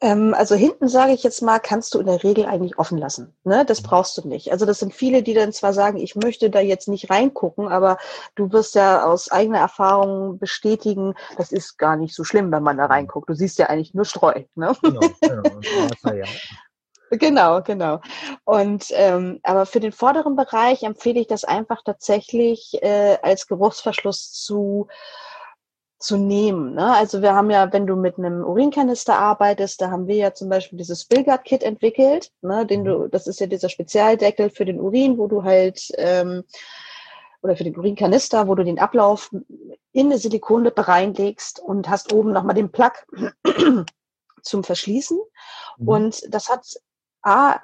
Ähm, also hinten sage ich jetzt mal, kannst du in der Regel eigentlich offen lassen. Ne? Das mhm. brauchst du nicht. Also das sind viele, die dann zwar sagen, ich möchte da jetzt nicht reingucken, aber du wirst ja aus eigener Erfahrung bestätigen, das ist gar nicht so schlimm, wenn man da reinguckt. Du siehst ja eigentlich nur Streu. Ne? Genau, genau. [laughs] Genau, genau. Und ähm, aber für den vorderen Bereich empfehle ich das einfach tatsächlich äh, als Geruchsverschluss zu zu nehmen. Ne? Also wir haben ja, wenn du mit einem Urinkanister arbeitest, da haben wir ja zum Beispiel dieses Spillguard-Kit entwickelt, ne? den du, mhm. das ist ja dieser Spezialdeckel für den Urin, wo du halt ähm, oder für den Urinkanister, wo du den Ablauf in eine Silikonlippe reinlegst und hast oben nochmal den Plug [clears throat] zum Verschließen. Mhm. Und das hat A,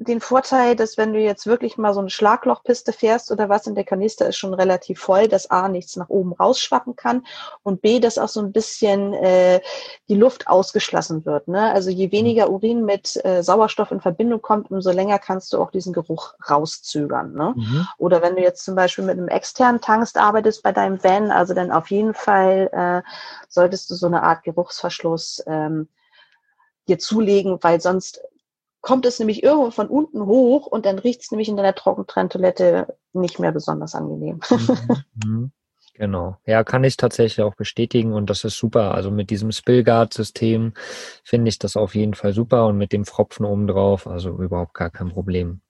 den Vorteil, dass wenn du jetzt wirklich mal so eine Schlaglochpiste fährst oder was und der Kanister ist schon relativ voll, dass A nichts nach oben rausschwappen kann und B, dass auch so ein bisschen äh, die Luft ausgeschlossen wird. Ne? Also je weniger Urin mit äh, Sauerstoff in Verbindung kommt, umso länger kannst du auch diesen Geruch rauszögern. Ne? Mhm. Oder wenn du jetzt zum Beispiel mit einem externen Tankst arbeitest bei deinem Van, also dann auf jeden Fall äh, solltest du so eine Art Geruchsverschluss ähm, dir zulegen, weil sonst kommt es nämlich irgendwo von unten hoch und dann riecht es nämlich in deiner Trockentrenntoilette nicht mehr besonders angenehm. Mhm, mhm. Genau. Ja, kann ich tatsächlich auch bestätigen und das ist super. Also mit diesem Spillguard-System finde ich das auf jeden Fall super und mit dem Fropfen oben drauf, also überhaupt gar kein Problem.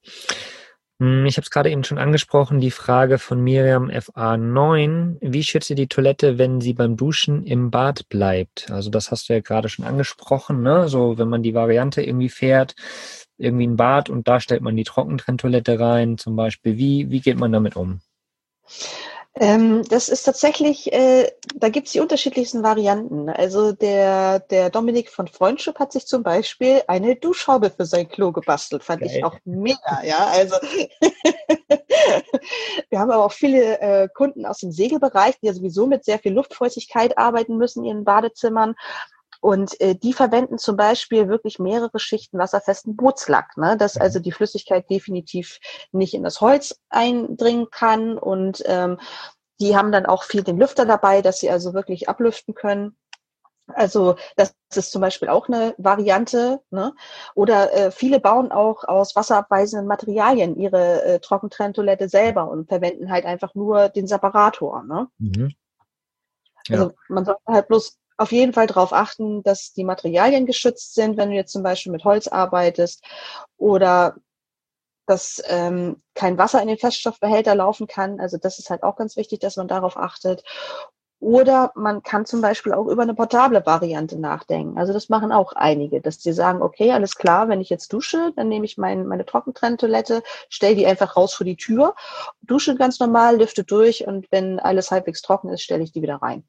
Hm, ich habe es gerade eben schon angesprochen, die Frage von Miriam FA9. Wie schützt ihr die Toilette, wenn sie beim Duschen im Bad bleibt? Also das hast du ja gerade schon angesprochen, ne? So, wenn man die Variante irgendwie fährt, irgendwie ein Bad und da stellt man die Trockentrenntoilette rein, zum Beispiel. Wie, wie geht man damit um? Ähm, das ist tatsächlich, äh, da gibt es die unterschiedlichsten Varianten. Also der, der Dominik von Freundschip hat sich zum Beispiel eine Duschhaube für sein Klo gebastelt. Fand Geil. ich auch mega, ja. Also [laughs] wir haben aber auch viele äh, Kunden aus dem Segelbereich, die ja sowieso mit sehr viel Luftfeuchtigkeit arbeiten müssen in ihren Badezimmern. Und äh, die verwenden zum Beispiel wirklich mehrere Schichten wasserfesten Bootslack, ne? dass mhm. also die Flüssigkeit definitiv nicht in das Holz eindringen kann. Und ähm, die haben dann auch viel den Lüfter dabei, dass sie also wirklich ablüften können. Also das ist zum Beispiel auch eine Variante. Ne? Oder äh, viele bauen auch aus wasserabweisenden Materialien ihre äh, Trockentrenntoilette selber und verwenden halt einfach nur den Separator. Ne? Mhm. Ja. Also man sollte halt bloß auf jeden Fall darauf achten, dass die Materialien geschützt sind, wenn du jetzt zum Beispiel mit Holz arbeitest oder dass ähm, kein Wasser in den Feststoffbehälter laufen kann. Also das ist halt auch ganz wichtig, dass man darauf achtet. Oder man kann zum Beispiel auch über eine portable Variante nachdenken. Also das machen auch einige, dass sie sagen, okay, alles klar, wenn ich jetzt dusche, dann nehme ich mein, meine Trockentrenntoilette, stelle die einfach raus vor die Tür, dusche ganz normal, lüfte durch und wenn alles halbwegs trocken ist, stelle ich die wieder rein.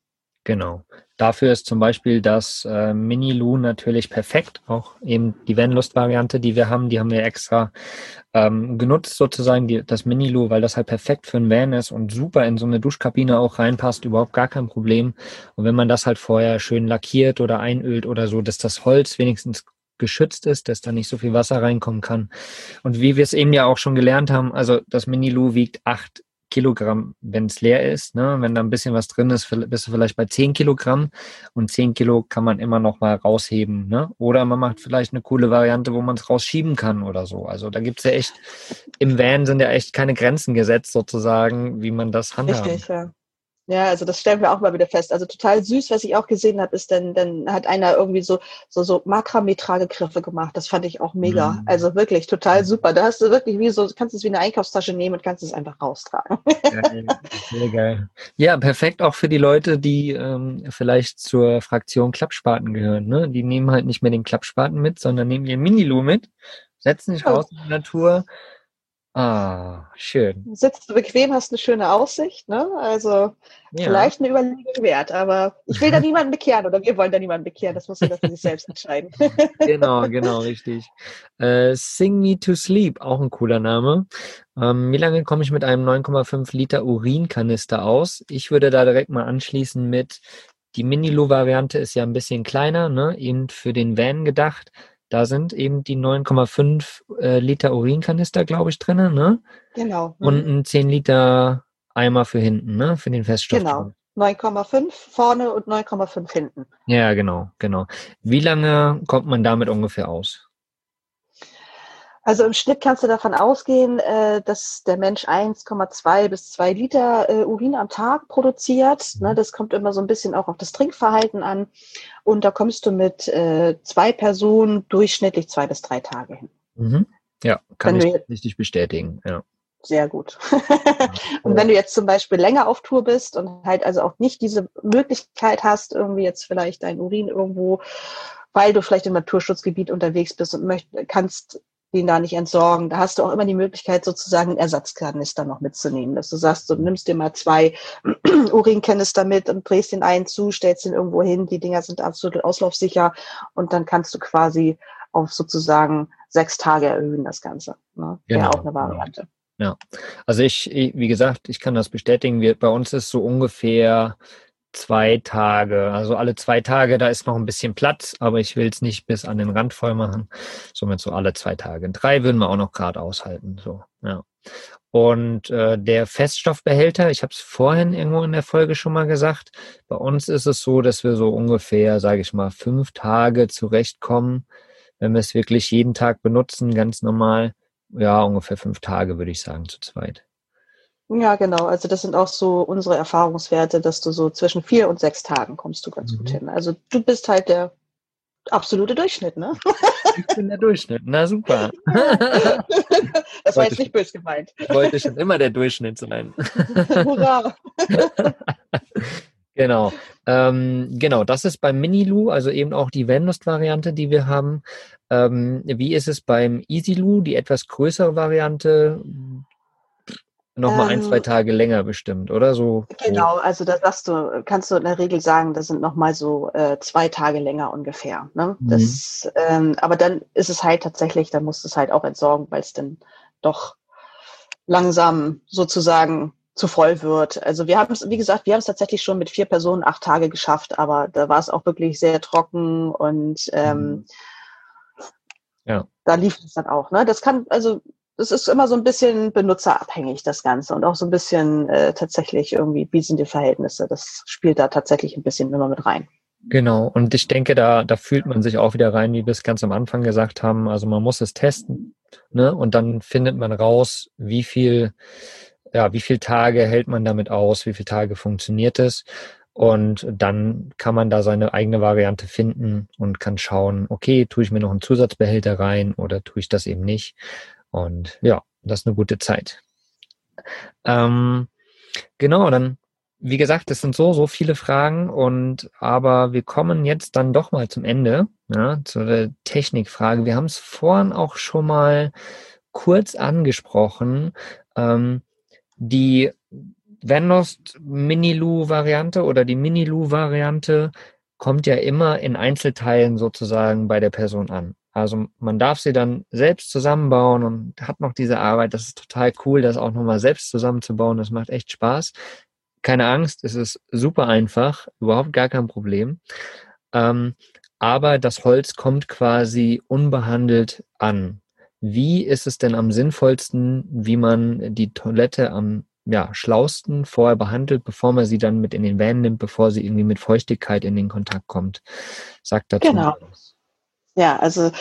Genau. Dafür ist zum Beispiel das äh, Mini-Lu natürlich perfekt. Auch eben die Vanlust-Variante, die wir haben, die haben wir extra ähm, genutzt sozusagen, die, das Mini-Lu, weil das halt perfekt für ein Van ist und super in so eine Duschkabine auch reinpasst, überhaupt gar kein Problem. Und wenn man das halt vorher schön lackiert oder einölt oder so, dass das Holz wenigstens geschützt ist, dass da nicht so viel Wasser reinkommen kann. Und wie wir es eben ja auch schon gelernt haben, also das Mini-Lu wiegt acht Kilogramm, wenn es leer ist. Ne? Wenn da ein bisschen was drin ist, bist du vielleicht bei 10 Kilogramm und 10 Kilo kann man immer noch mal rausheben. Ne? Oder man macht vielleicht eine coole Variante, wo man es rausschieben kann oder so. Also da gibt es ja echt, im Van sind ja echt keine Grenzen gesetzt sozusagen, wie man das handhabt. Richtig, ja. Ja, also das stellen wir auch mal wieder fest. Also total süß, was ich auch gesehen habe, ist dann, dann hat einer irgendwie so, so, so Makramee-Tragegriffe gemacht. Das fand ich auch mega. Mhm. Also wirklich total super. Da hast du wirklich wie so, kannst es wie eine Einkaufstasche nehmen und kannst es einfach raustragen. Geil. Sehr geil. Ja, perfekt auch für die Leute, die ähm, vielleicht zur Fraktion Klappspaten gehören. Ne? Die nehmen halt nicht mehr den Klappspaten mit, sondern nehmen ihr Minilu mit, setzen sich raus in die Natur, Ah, schön. Sitzt du bequem, hast eine schöne Aussicht, ne? Also ja. vielleicht eine Überlegung wert, aber ich will da [laughs] niemanden bekehren oder wir wollen da niemanden bekehren, das muss jeder für sich selbst entscheiden. [laughs] genau, genau, richtig. Äh, Sing Me to Sleep, auch ein cooler Name. Ähm, wie lange komme ich mit einem 9,5 Liter Urinkanister aus? Ich würde da direkt mal anschließen mit, die Mini-Lu-Variante ist ja ein bisschen kleiner, ne? eben für den Van gedacht. Da sind eben die 9,5 äh, Liter Urinkanister, glaube ich, drinnen, ne? Genau. Mhm. Und ein 10 Liter Eimer für hinten, ne? Für den Feststoff. Genau. 9,5 vorne und 9,5 hinten. Ja, genau, genau. Wie lange kommt man damit ungefähr aus? Also im Schnitt kannst du davon ausgehen, äh, dass der Mensch 1,2 bis 2 Liter äh, Urin am Tag produziert. Ne, mhm. das kommt immer so ein bisschen auch auf das Trinkverhalten an. Und da kommst du mit äh, zwei Personen durchschnittlich zwei bis drei Tage hin. Mhm. Ja, kann wenn ich richtig bestätigen. Ja. Sehr gut. [laughs] und wenn du jetzt zum Beispiel länger auf Tour bist und halt also auch nicht diese Möglichkeit hast, irgendwie jetzt vielleicht dein Urin irgendwo weil du vielleicht im Naturschutzgebiet unterwegs bist und möcht, kannst den da nicht entsorgen. Da hast du auch immer die Möglichkeit, sozusagen einen Ersatzkanister noch mitzunehmen. Dass du sagst, du nimmst dir mal zwei [clears throat] Urinkanister mit und drehst den einen zu, stellst den irgendwo hin. Die Dinger sind absolut auslaufsicher und dann kannst du quasi auf sozusagen sechs Tage erhöhen das Ganze. Ne? Genau. Wäre auch eine Variante. Ja, also ich, wie gesagt, ich kann das bestätigen. Wir, bei uns ist so ungefähr zwei Tage. Also alle zwei Tage, da ist noch ein bisschen Platz, aber ich will es nicht bis an den Rand voll machen. Somit so alle zwei Tage. Drei würden wir auch noch gerade aushalten. So, ja. Und äh, der Feststoffbehälter, ich habe es vorhin irgendwo in der Folge schon mal gesagt, bei uns ist es so, dass wir so ungefähr, sage ich mal, fünf Tage zurechtkommen, wenn wir es wirklich jeden Tag benutzen, ganz normal. Ja, ungefähr fünf Tage, würde ich sagen, zu zweit. Ja, genau. Also das sind auch so unsere Erfahrungswerte, dass du so zwischen vier und sechs Tagen kommst du ganz mhm. gut hin. Also du bist halt der absolute Durchschnitt, ne? Ich bin der Durchschnitt. Na super. [laughs] das war jetzt nicht böse gemeint. Ich wollte schon immer der Durchschnitt sein. [laughs] [laughs] Hurra! Genau. Ähm, genau, das ist beim Mini-Lu, also eben auch die Vanlust-Variante, die wir haben. Ähm, wie ist es beim Easy-Lu, die etwas größere Variante? Nochmal ähm, ein, zwei ähm, Tage länger bestimmt, oder so? Genau, also da sagst du, kannst du in der Regel sagen, das sind nochmal so äh, zwei Tage länger ungefähr. Ne? Mhm. Das, ähm, aber dann ist es halt tatsächlich, dann musst du es halt auch entsorgen, weil es dann doch langsam sozusagen zu voll wird. Also wir haben es, wie gesagt, wir haben es tatsächlich schon mit vier Personen acht Tage geschafft, aber da war es auch wirklich sehr trocken und ähm, mhm. ja. da lief es dann auch. Ne? Das kann, also das ist immer so ein bisschen benutzerabhängig, das Ganze. Und auch so ein bisschen äh, tatsächlich irgendwie, wie sind die Verhältnisse? Das spielt da tatsächlich ein bisschen immer mit rein. Genau, und ich denke, da, da fühlt man sich auch wieder rein, wie wir es ganz am Anfang gesagt haben. Also man muss es testen, ne? Und dann findet man raus, wie viel, ja, wie viele Tage hält man damit aus, wie viele Tage funktioniert es. Und dann kann man da seine eigene Variante finden und kann schauen, okay, tue ich mir noch einen Zusatzbehälter rein oder tue ich das eben nicht. Und ja, das ist eine gute Zeit. Ähm, genau, dann, wie gesagt, es sind so, so viele Fragen und aber wir kommen jetzt dann doch mal zum Ende, ja, zur Technikfrage. Wir haben es vorhin auch schon mal kurz angesprochen. Ähm, die Venlost Mini-Lu-Variante oder die Mini-Lu-Variante kommt ja immer in Einzelteilen sozusagen bei der Person an. Also man darf sie dann selbst zusammenbauen und hat noch diese Arbeit. Das ist total cool, das auch nochmal selbst zusammenzubauen. Das macht echt Spaß. Keine Angst, es ist super einfach, überhaupt gar kein Problem. Ähm, aber das Holz kommt quasi unbehandelt an. Wie ist es denn am sinnvollsten, wie man die Toilette am ja, schlausten vorher behandelt, bevor man sie dann mit in den Van nimmt, bevor sie irgendwie mit Feuchtigkeit in den Kontakt kommt? Sagt dazu. Genau. Ja, also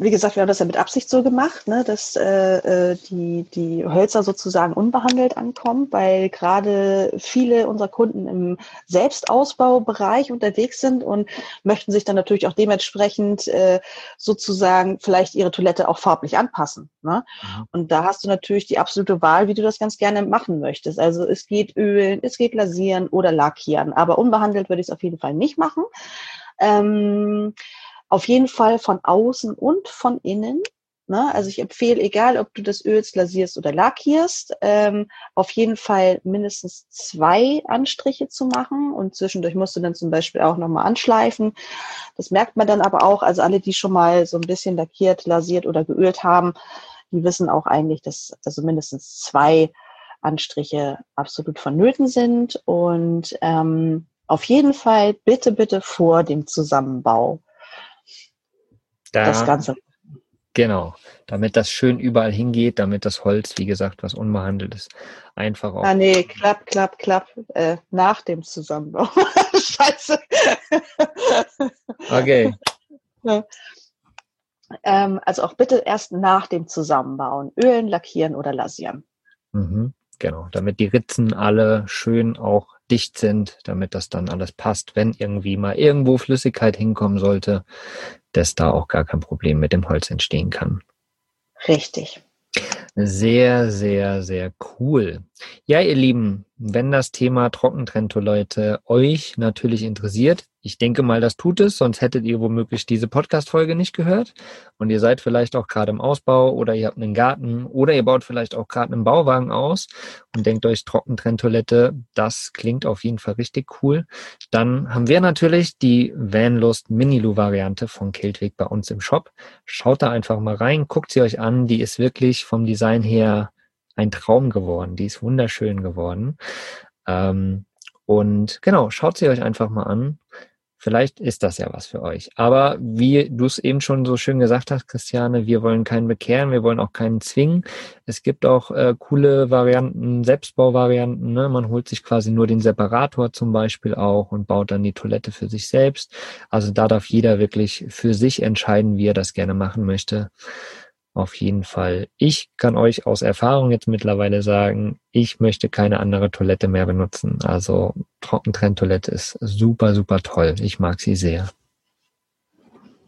wie gesagt, wir haben das ja mit Absicht so gemacht, ne, dass äh, äh, die, die Hölzer sozusagen unbehandelt ankommen, weil gerade viele unserer Kunden im Selbstausbaubereich unterwegs sind und möchten sich dann natürlich auch dementsprechend äh, sozusagen vielleicht ihre Toilette auch farblich anpassen. Ne? Mhm. Und da hast du natürlich die absolute Wahl, wie du das ganz gerne machen möchtest. Also es geht ölen, es geht lasieren oder lackieren, aber unbehandelt würde ich es auf jeden Fall nicht machen. Ähm, auf jeden Fall von außen und von innen. Ne? Also ich empfehle, egal ob du das Öls lasierst oder lackierst, ähm, auf jeden Fall mindestens zwei Anstriche zu machen und zwischendurch musst du dann zum Beispiel auch nochmal anschleifen. Das merkt man dann aber auch, also alle, die schon mal so ein bisschen lackiert, lasiert oder geölt haben, die wissen auch eigentlich, dass also mindestens zwei Anstriche absolut vonnöten sind und ähm, auf jeden Fall bitte, bitte vor dem Zusammenbau da, das Ganze. Genau, damit das schön überall hingeht, damit das Holz, wie gesagt, was unbehandelt ist, einfach auch. Ah, nee, klapp, klapp, klapp, äh, nach dem Zusammenbau. [laughs] Scheiße. Okay. Ja. Ähm, also auch bitte erst nach dem Zusammenbauen. Ölen, lackieren oder lasieren. Mhm, genau, damit die Ritzen alle schön auch dicht sind, damit das dann alles passt, wenn irgendwie mal irgendwo Flüssigkeit hinkommen sollte, dass da auch gar kein Problem mit dem Holz entstehen kann. Richtig. Sehr, sehr, sehr cool. Ja, ihr Lieben, wenn das Thema Trockentrenntoilette euch natürlich interessiert, ich denke mal, das tut es, sonst hättet ihr womöglich diese Podcast-Folge nicht gehört. Und ihr seid vielleicht auch gerade im Ausbau oder ihr habt einen Garten oder ihr baut vielleicht auch gerade einen Bauwagen aus und denkt euch Trockentrenntoilette, das klingt auf jeden Fall richtig cool. Dann haben wir natürlich die Vanlust Mini-Lu-Variante von Kiltweg bei uns im Shop. Schaut da einfach mal rein, guckt sie euch an. Die ist wirklich vom Design her ein Traum geworden. Die ist wunderschön geworden. Ähm, und genau, schaut sie euch einfach mal an. Vielleicht ist das ja was für euch. Aber wie du es eben schon so schön gesagt hast, Christiane, wir wollen keinen bekehren, wir wollen auch keinen zwingen. Es gibt auch äh, coole Varianten, Selbstbauvarianten. Ne? Man holt sich quasi nur den Separator zum Beispiel auch und baut dann die Toilette für sich selbst. Also da darf jeder wirklich für sich entscheiden, wie er das gerne machen möchte. Auf jeden Fall. Ich kann euch aus Erfahrung jetzt mittlerweile sagen, ich möchte keine andere Toilette mehr benutzen. Also Trockentrenntoilette ist super, super toll. Ich mag sie sehr.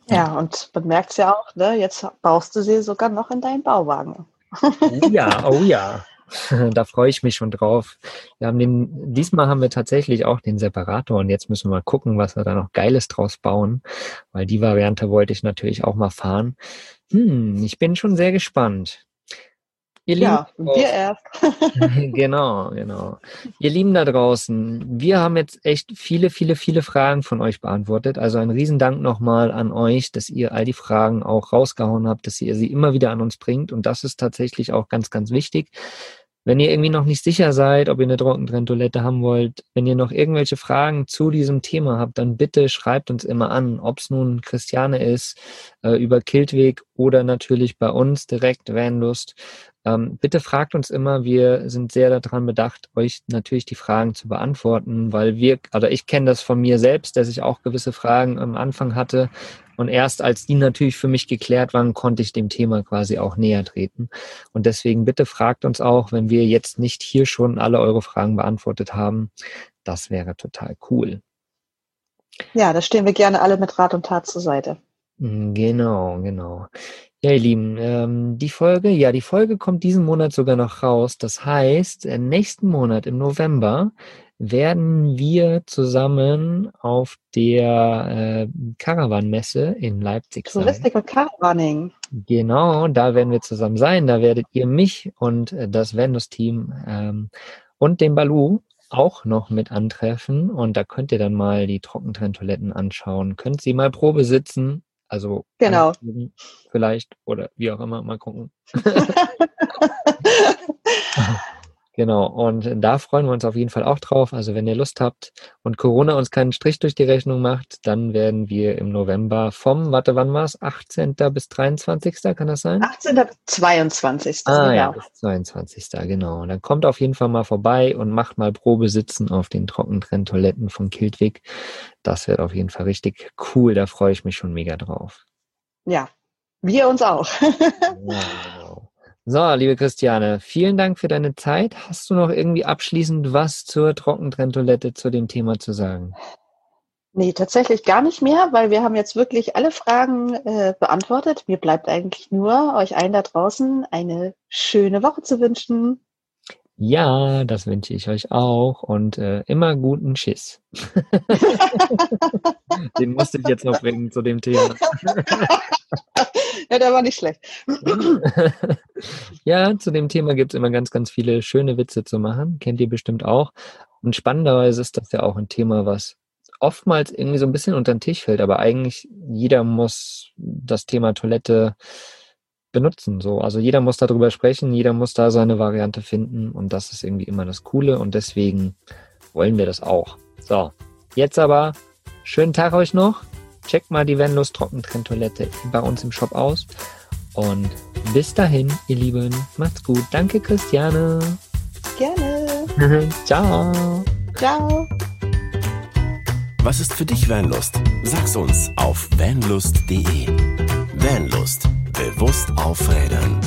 Ja, und man merkt es ja auch, ne? jetzt baust du sie sogar noch in deinen Bauwagen. Oh ja, oh ja. [laughs] da freue ich mich schon drauf. Wir haben den, diesmal haben wir tatsächlich auch den Separator und jetzt müssen wir mal gucken, was wir da noch Geiles draus bauen, weil die Variante wollte ich natürlich auch mal fahren. Hm, ich bin schon sehr gespannt. Ihr ja, Lieben, wir erst. [laughs] [laughs] genau, genau. Ihr Lieben da draußen, wir haben jetzt echt viele, viele, viele Fragen von euch beantwortet. Also ein Riesendank nochmal an euch, dass ihr all die Fragen auch rausgehauen habt, dass ihr sie immer wieder an uns bringt. Und das ist tatsächlich auch ganz, ganz wichtig. Wenn ihr irgendwie noch nicht sicher seid, ob ihr eine Trockentrenntoilette haben wollt, wenn ihr noch irgendwelche Fragen zu diesem Thema habt, dann bitte schreibt uns immer an, ob es nun Christiane ist, äh, über Kiltweg oder natürlich bei uns direkt Vanlust. Ähm, bitte fragt uns immer, wir sind sehr daran bedacht, euch natürlich die Fragen zu beantworten, weil wir, also ich kenne das von mir selbst, dass ich auch gewisse Fragen am Anfang hatte. Und erst als die natürlich für mich geklärt waren, konnte ich dem Thema quasi auch näher treten. Und deswegen bitte fragt uns auch, wenn wir jetzt nicht hier schon alle eure Fragen beantwortet haben. Das wäre total cool. Ja, da stehen wir gerne alle mit Rat und Tat zur Seite. Mm, genau, genau. Ja, ihr Lieben, ähm, die Folge, ja, die Folge kommt diesen Monat sogar noch raus. Das heißt, äh, nächsten Monat im November werden wir zusammen auf der äh, Caravan-Messe in Leipzig sein. Touristik und Caravaning. Genau, da werden wir zusammen sein. Da werdet ihr mich und äh, das Vendus-Team ähm, und den Balu auch noch mit antreffen. Und da könnt ihr dann mal die Trockentrenntoiletten anschauen. Könnt sie mal Probe sitzen also genau. vielleicht oder wie auch immer, mal gucken. [laughs] [laughs] [laughs] Genau, und da freuen wir uns auf jeden Fall auch drauf. Also wenn ihr Lust habt und Corona uns keinen Strich durch die Rechnung macht, dann werden wir im November vom, warte, wann war es? 18. bis 23. kann das sein? 18. bis 22. Ah genau. ja, bis 22. genau. Und dann kommt auf jeden Fall mal vorbei und macht mal Probesitzen auf den Trockentrenntoiletten von Kiltwig. Das wird auf jeden Fall richtig cool. Da freue ich mich schon mega drauf. Ja, wir uns auch. [laughs] ja, genau. So, liebe Christiane, vielen Dank für deine Zeit. Hast du noch irgendwie abschließend was zur Trockentrenntoilette zu dem Thema zu sagen? Nee, tatsächlich gar nicht mehr, weil wir haben jetzt wirklich alle Fragen äh, beantwortet. Mir bleibt eigentlich nur, euch allen da draußen eine schöne Woche zu wünschen. Ja, das wünsche ich euch auch und äh, immer guten Schiss. [laughs] Den musste ich jetzt noch bringen zu dem Thema. ja, der war nicht schlecht. ja, zu dem Thema gibt es immer ganz, ganz viele schöne Witze zu machen. Kennt ihr bestimmt auch. Und spannenderweise ist das ja auch ein Thema, was oftmals irgendwie so ein bisschen unter den Tisch fällt, aber eigentlich jeder muss das Thema Toilette benutzen. So. Also jeder muss darüber sprechen, jeder muss da seine Variante finden und das ist irgendwie immer das Coole und deswegen wollen wir das auch. So, jetzt aber schönen Tag euch noch. Checkt mal die Venlos Trockentrenntoilette bei uns im Shop aus. Und bis dahin, ihr Lieben, macht's gut. Danke, Christiane. Gerne. [laughs] Ciao. Ciao. Was ist für dich Vanlust? Sag's uns auf vanlust.de. Vanlust. Bewusst aufrädern.